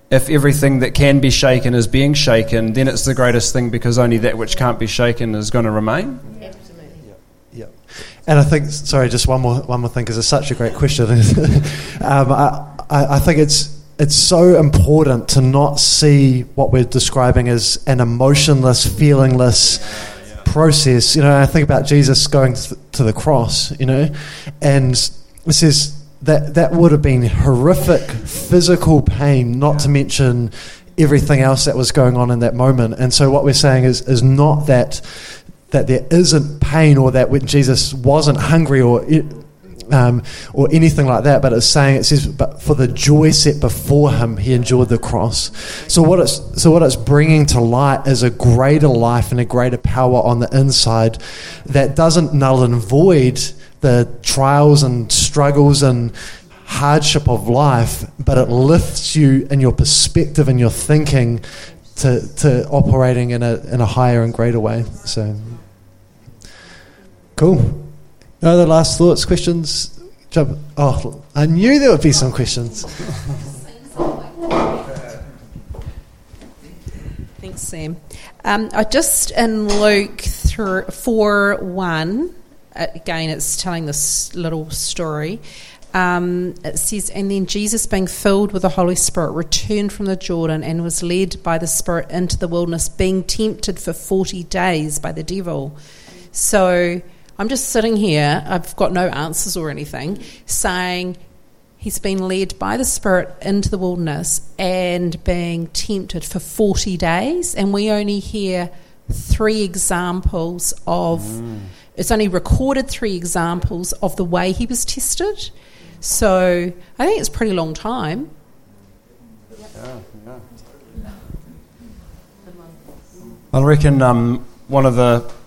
if everything that can be shaken is being shaken, then it's the greatest thing because only that which can't be shaken is going to remain. And I think, sorry, just one more one more thing because it's such a great question. um, I, I, I think it's it's so important to not see what we're describing as an emotionless, feelingless process. You know, I think about Jesus going to the cross. You know, and it says that that would have been horrific physical pain, not to mention everything else that was going on in that moment. And so what we're saying is is not that that there isn't pain or that Jesus wasn't hungry or um, or anything like that. But it's saying it says, "But for the joy set before him, he endured the cross." So what it's so what it's bringing to light is a greater life and a greater power on the inside that doesn't null and void the trials and struggles and hardship of life, but it lifts you in your perspective and your thinking to, to operating in a, in a higher and greater way. So, cool. No other last thoughts, questions? Jump. Oh, I knew there would be some questions. Thanks, Sam. Um, I just in Luke 4 1, again, it's telling this little story. Um, it says, And then Jesus, being filled with the Holy Spirit, returned from the Jordan and was led by the Spirit into the wilderness, being tempted for 40 days by the devil. So I'm just sitting here, I've got no answers or anything, saying he's been led by the Spirit into the wilderness and being tempted for 40 days. And we only hear three examples of. Mm. It's only recorded three examples of the way he was tested. So I think it's a pretty long time. Yeah, yeah. I reckon um, one of the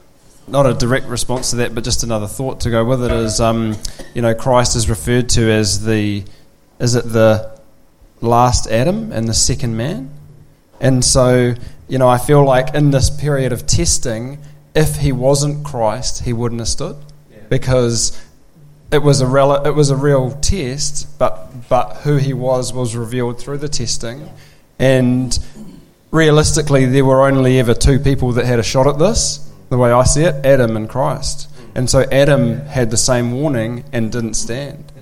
not a direct response to that, but just another thought to go with it is, um, you know, Christ is referred to as the, is it the last Adam and the second man? And so, you know, I feel like in this period of testing, if he wasn't Christ, he wouldn't have stood, because it was a rel- it was a real test, but but who he was was revealed through the testing, and realistically, there were only ever two people that had a shot at this. The way I see it, Adam and Christ, and so Adam had the same warning and didn't stand,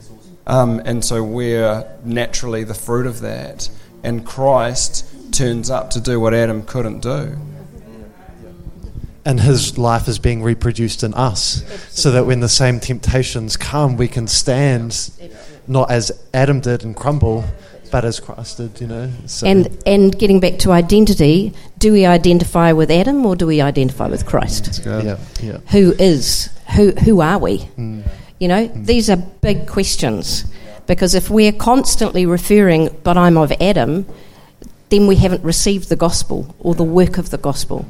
um, and so we're naturally the fruit of that, and Christ turns up to do what Adam couldn't do. And his life is being reproduced in us so that when the same temptations come we can stand not as adam did and crumble but as christ did you know so. and and getting back to identity do we identify with adam or do we identify with christ yeah, yeah. who is who who are we mm. you know mm. these are big questions because if we're constantly referring but i'm of adam then we haven't received the gospel or the work of the gospel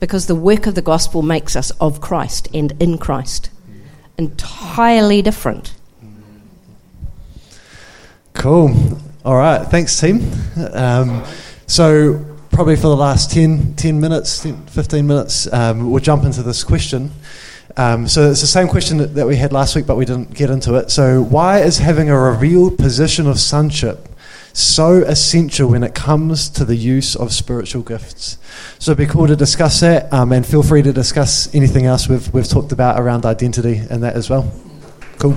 because the work of the gospel makes us of Christ and in Christ. Entirely different. Cool. All right. Thanks, team. Um, so, probably for the last 10, 10 minutes, 10, 15 minutes, um, we'll jump into this question. Um, so, it's the same question that, that we had last week, but we didn't get into it. So, why is having a revealed position of sonship so essential when it comes to the use of spiritual gifts. So it'd be cool to discuss that, um, and feel free to discuss anything else we've, we've talked about around identity and that as well. Cool.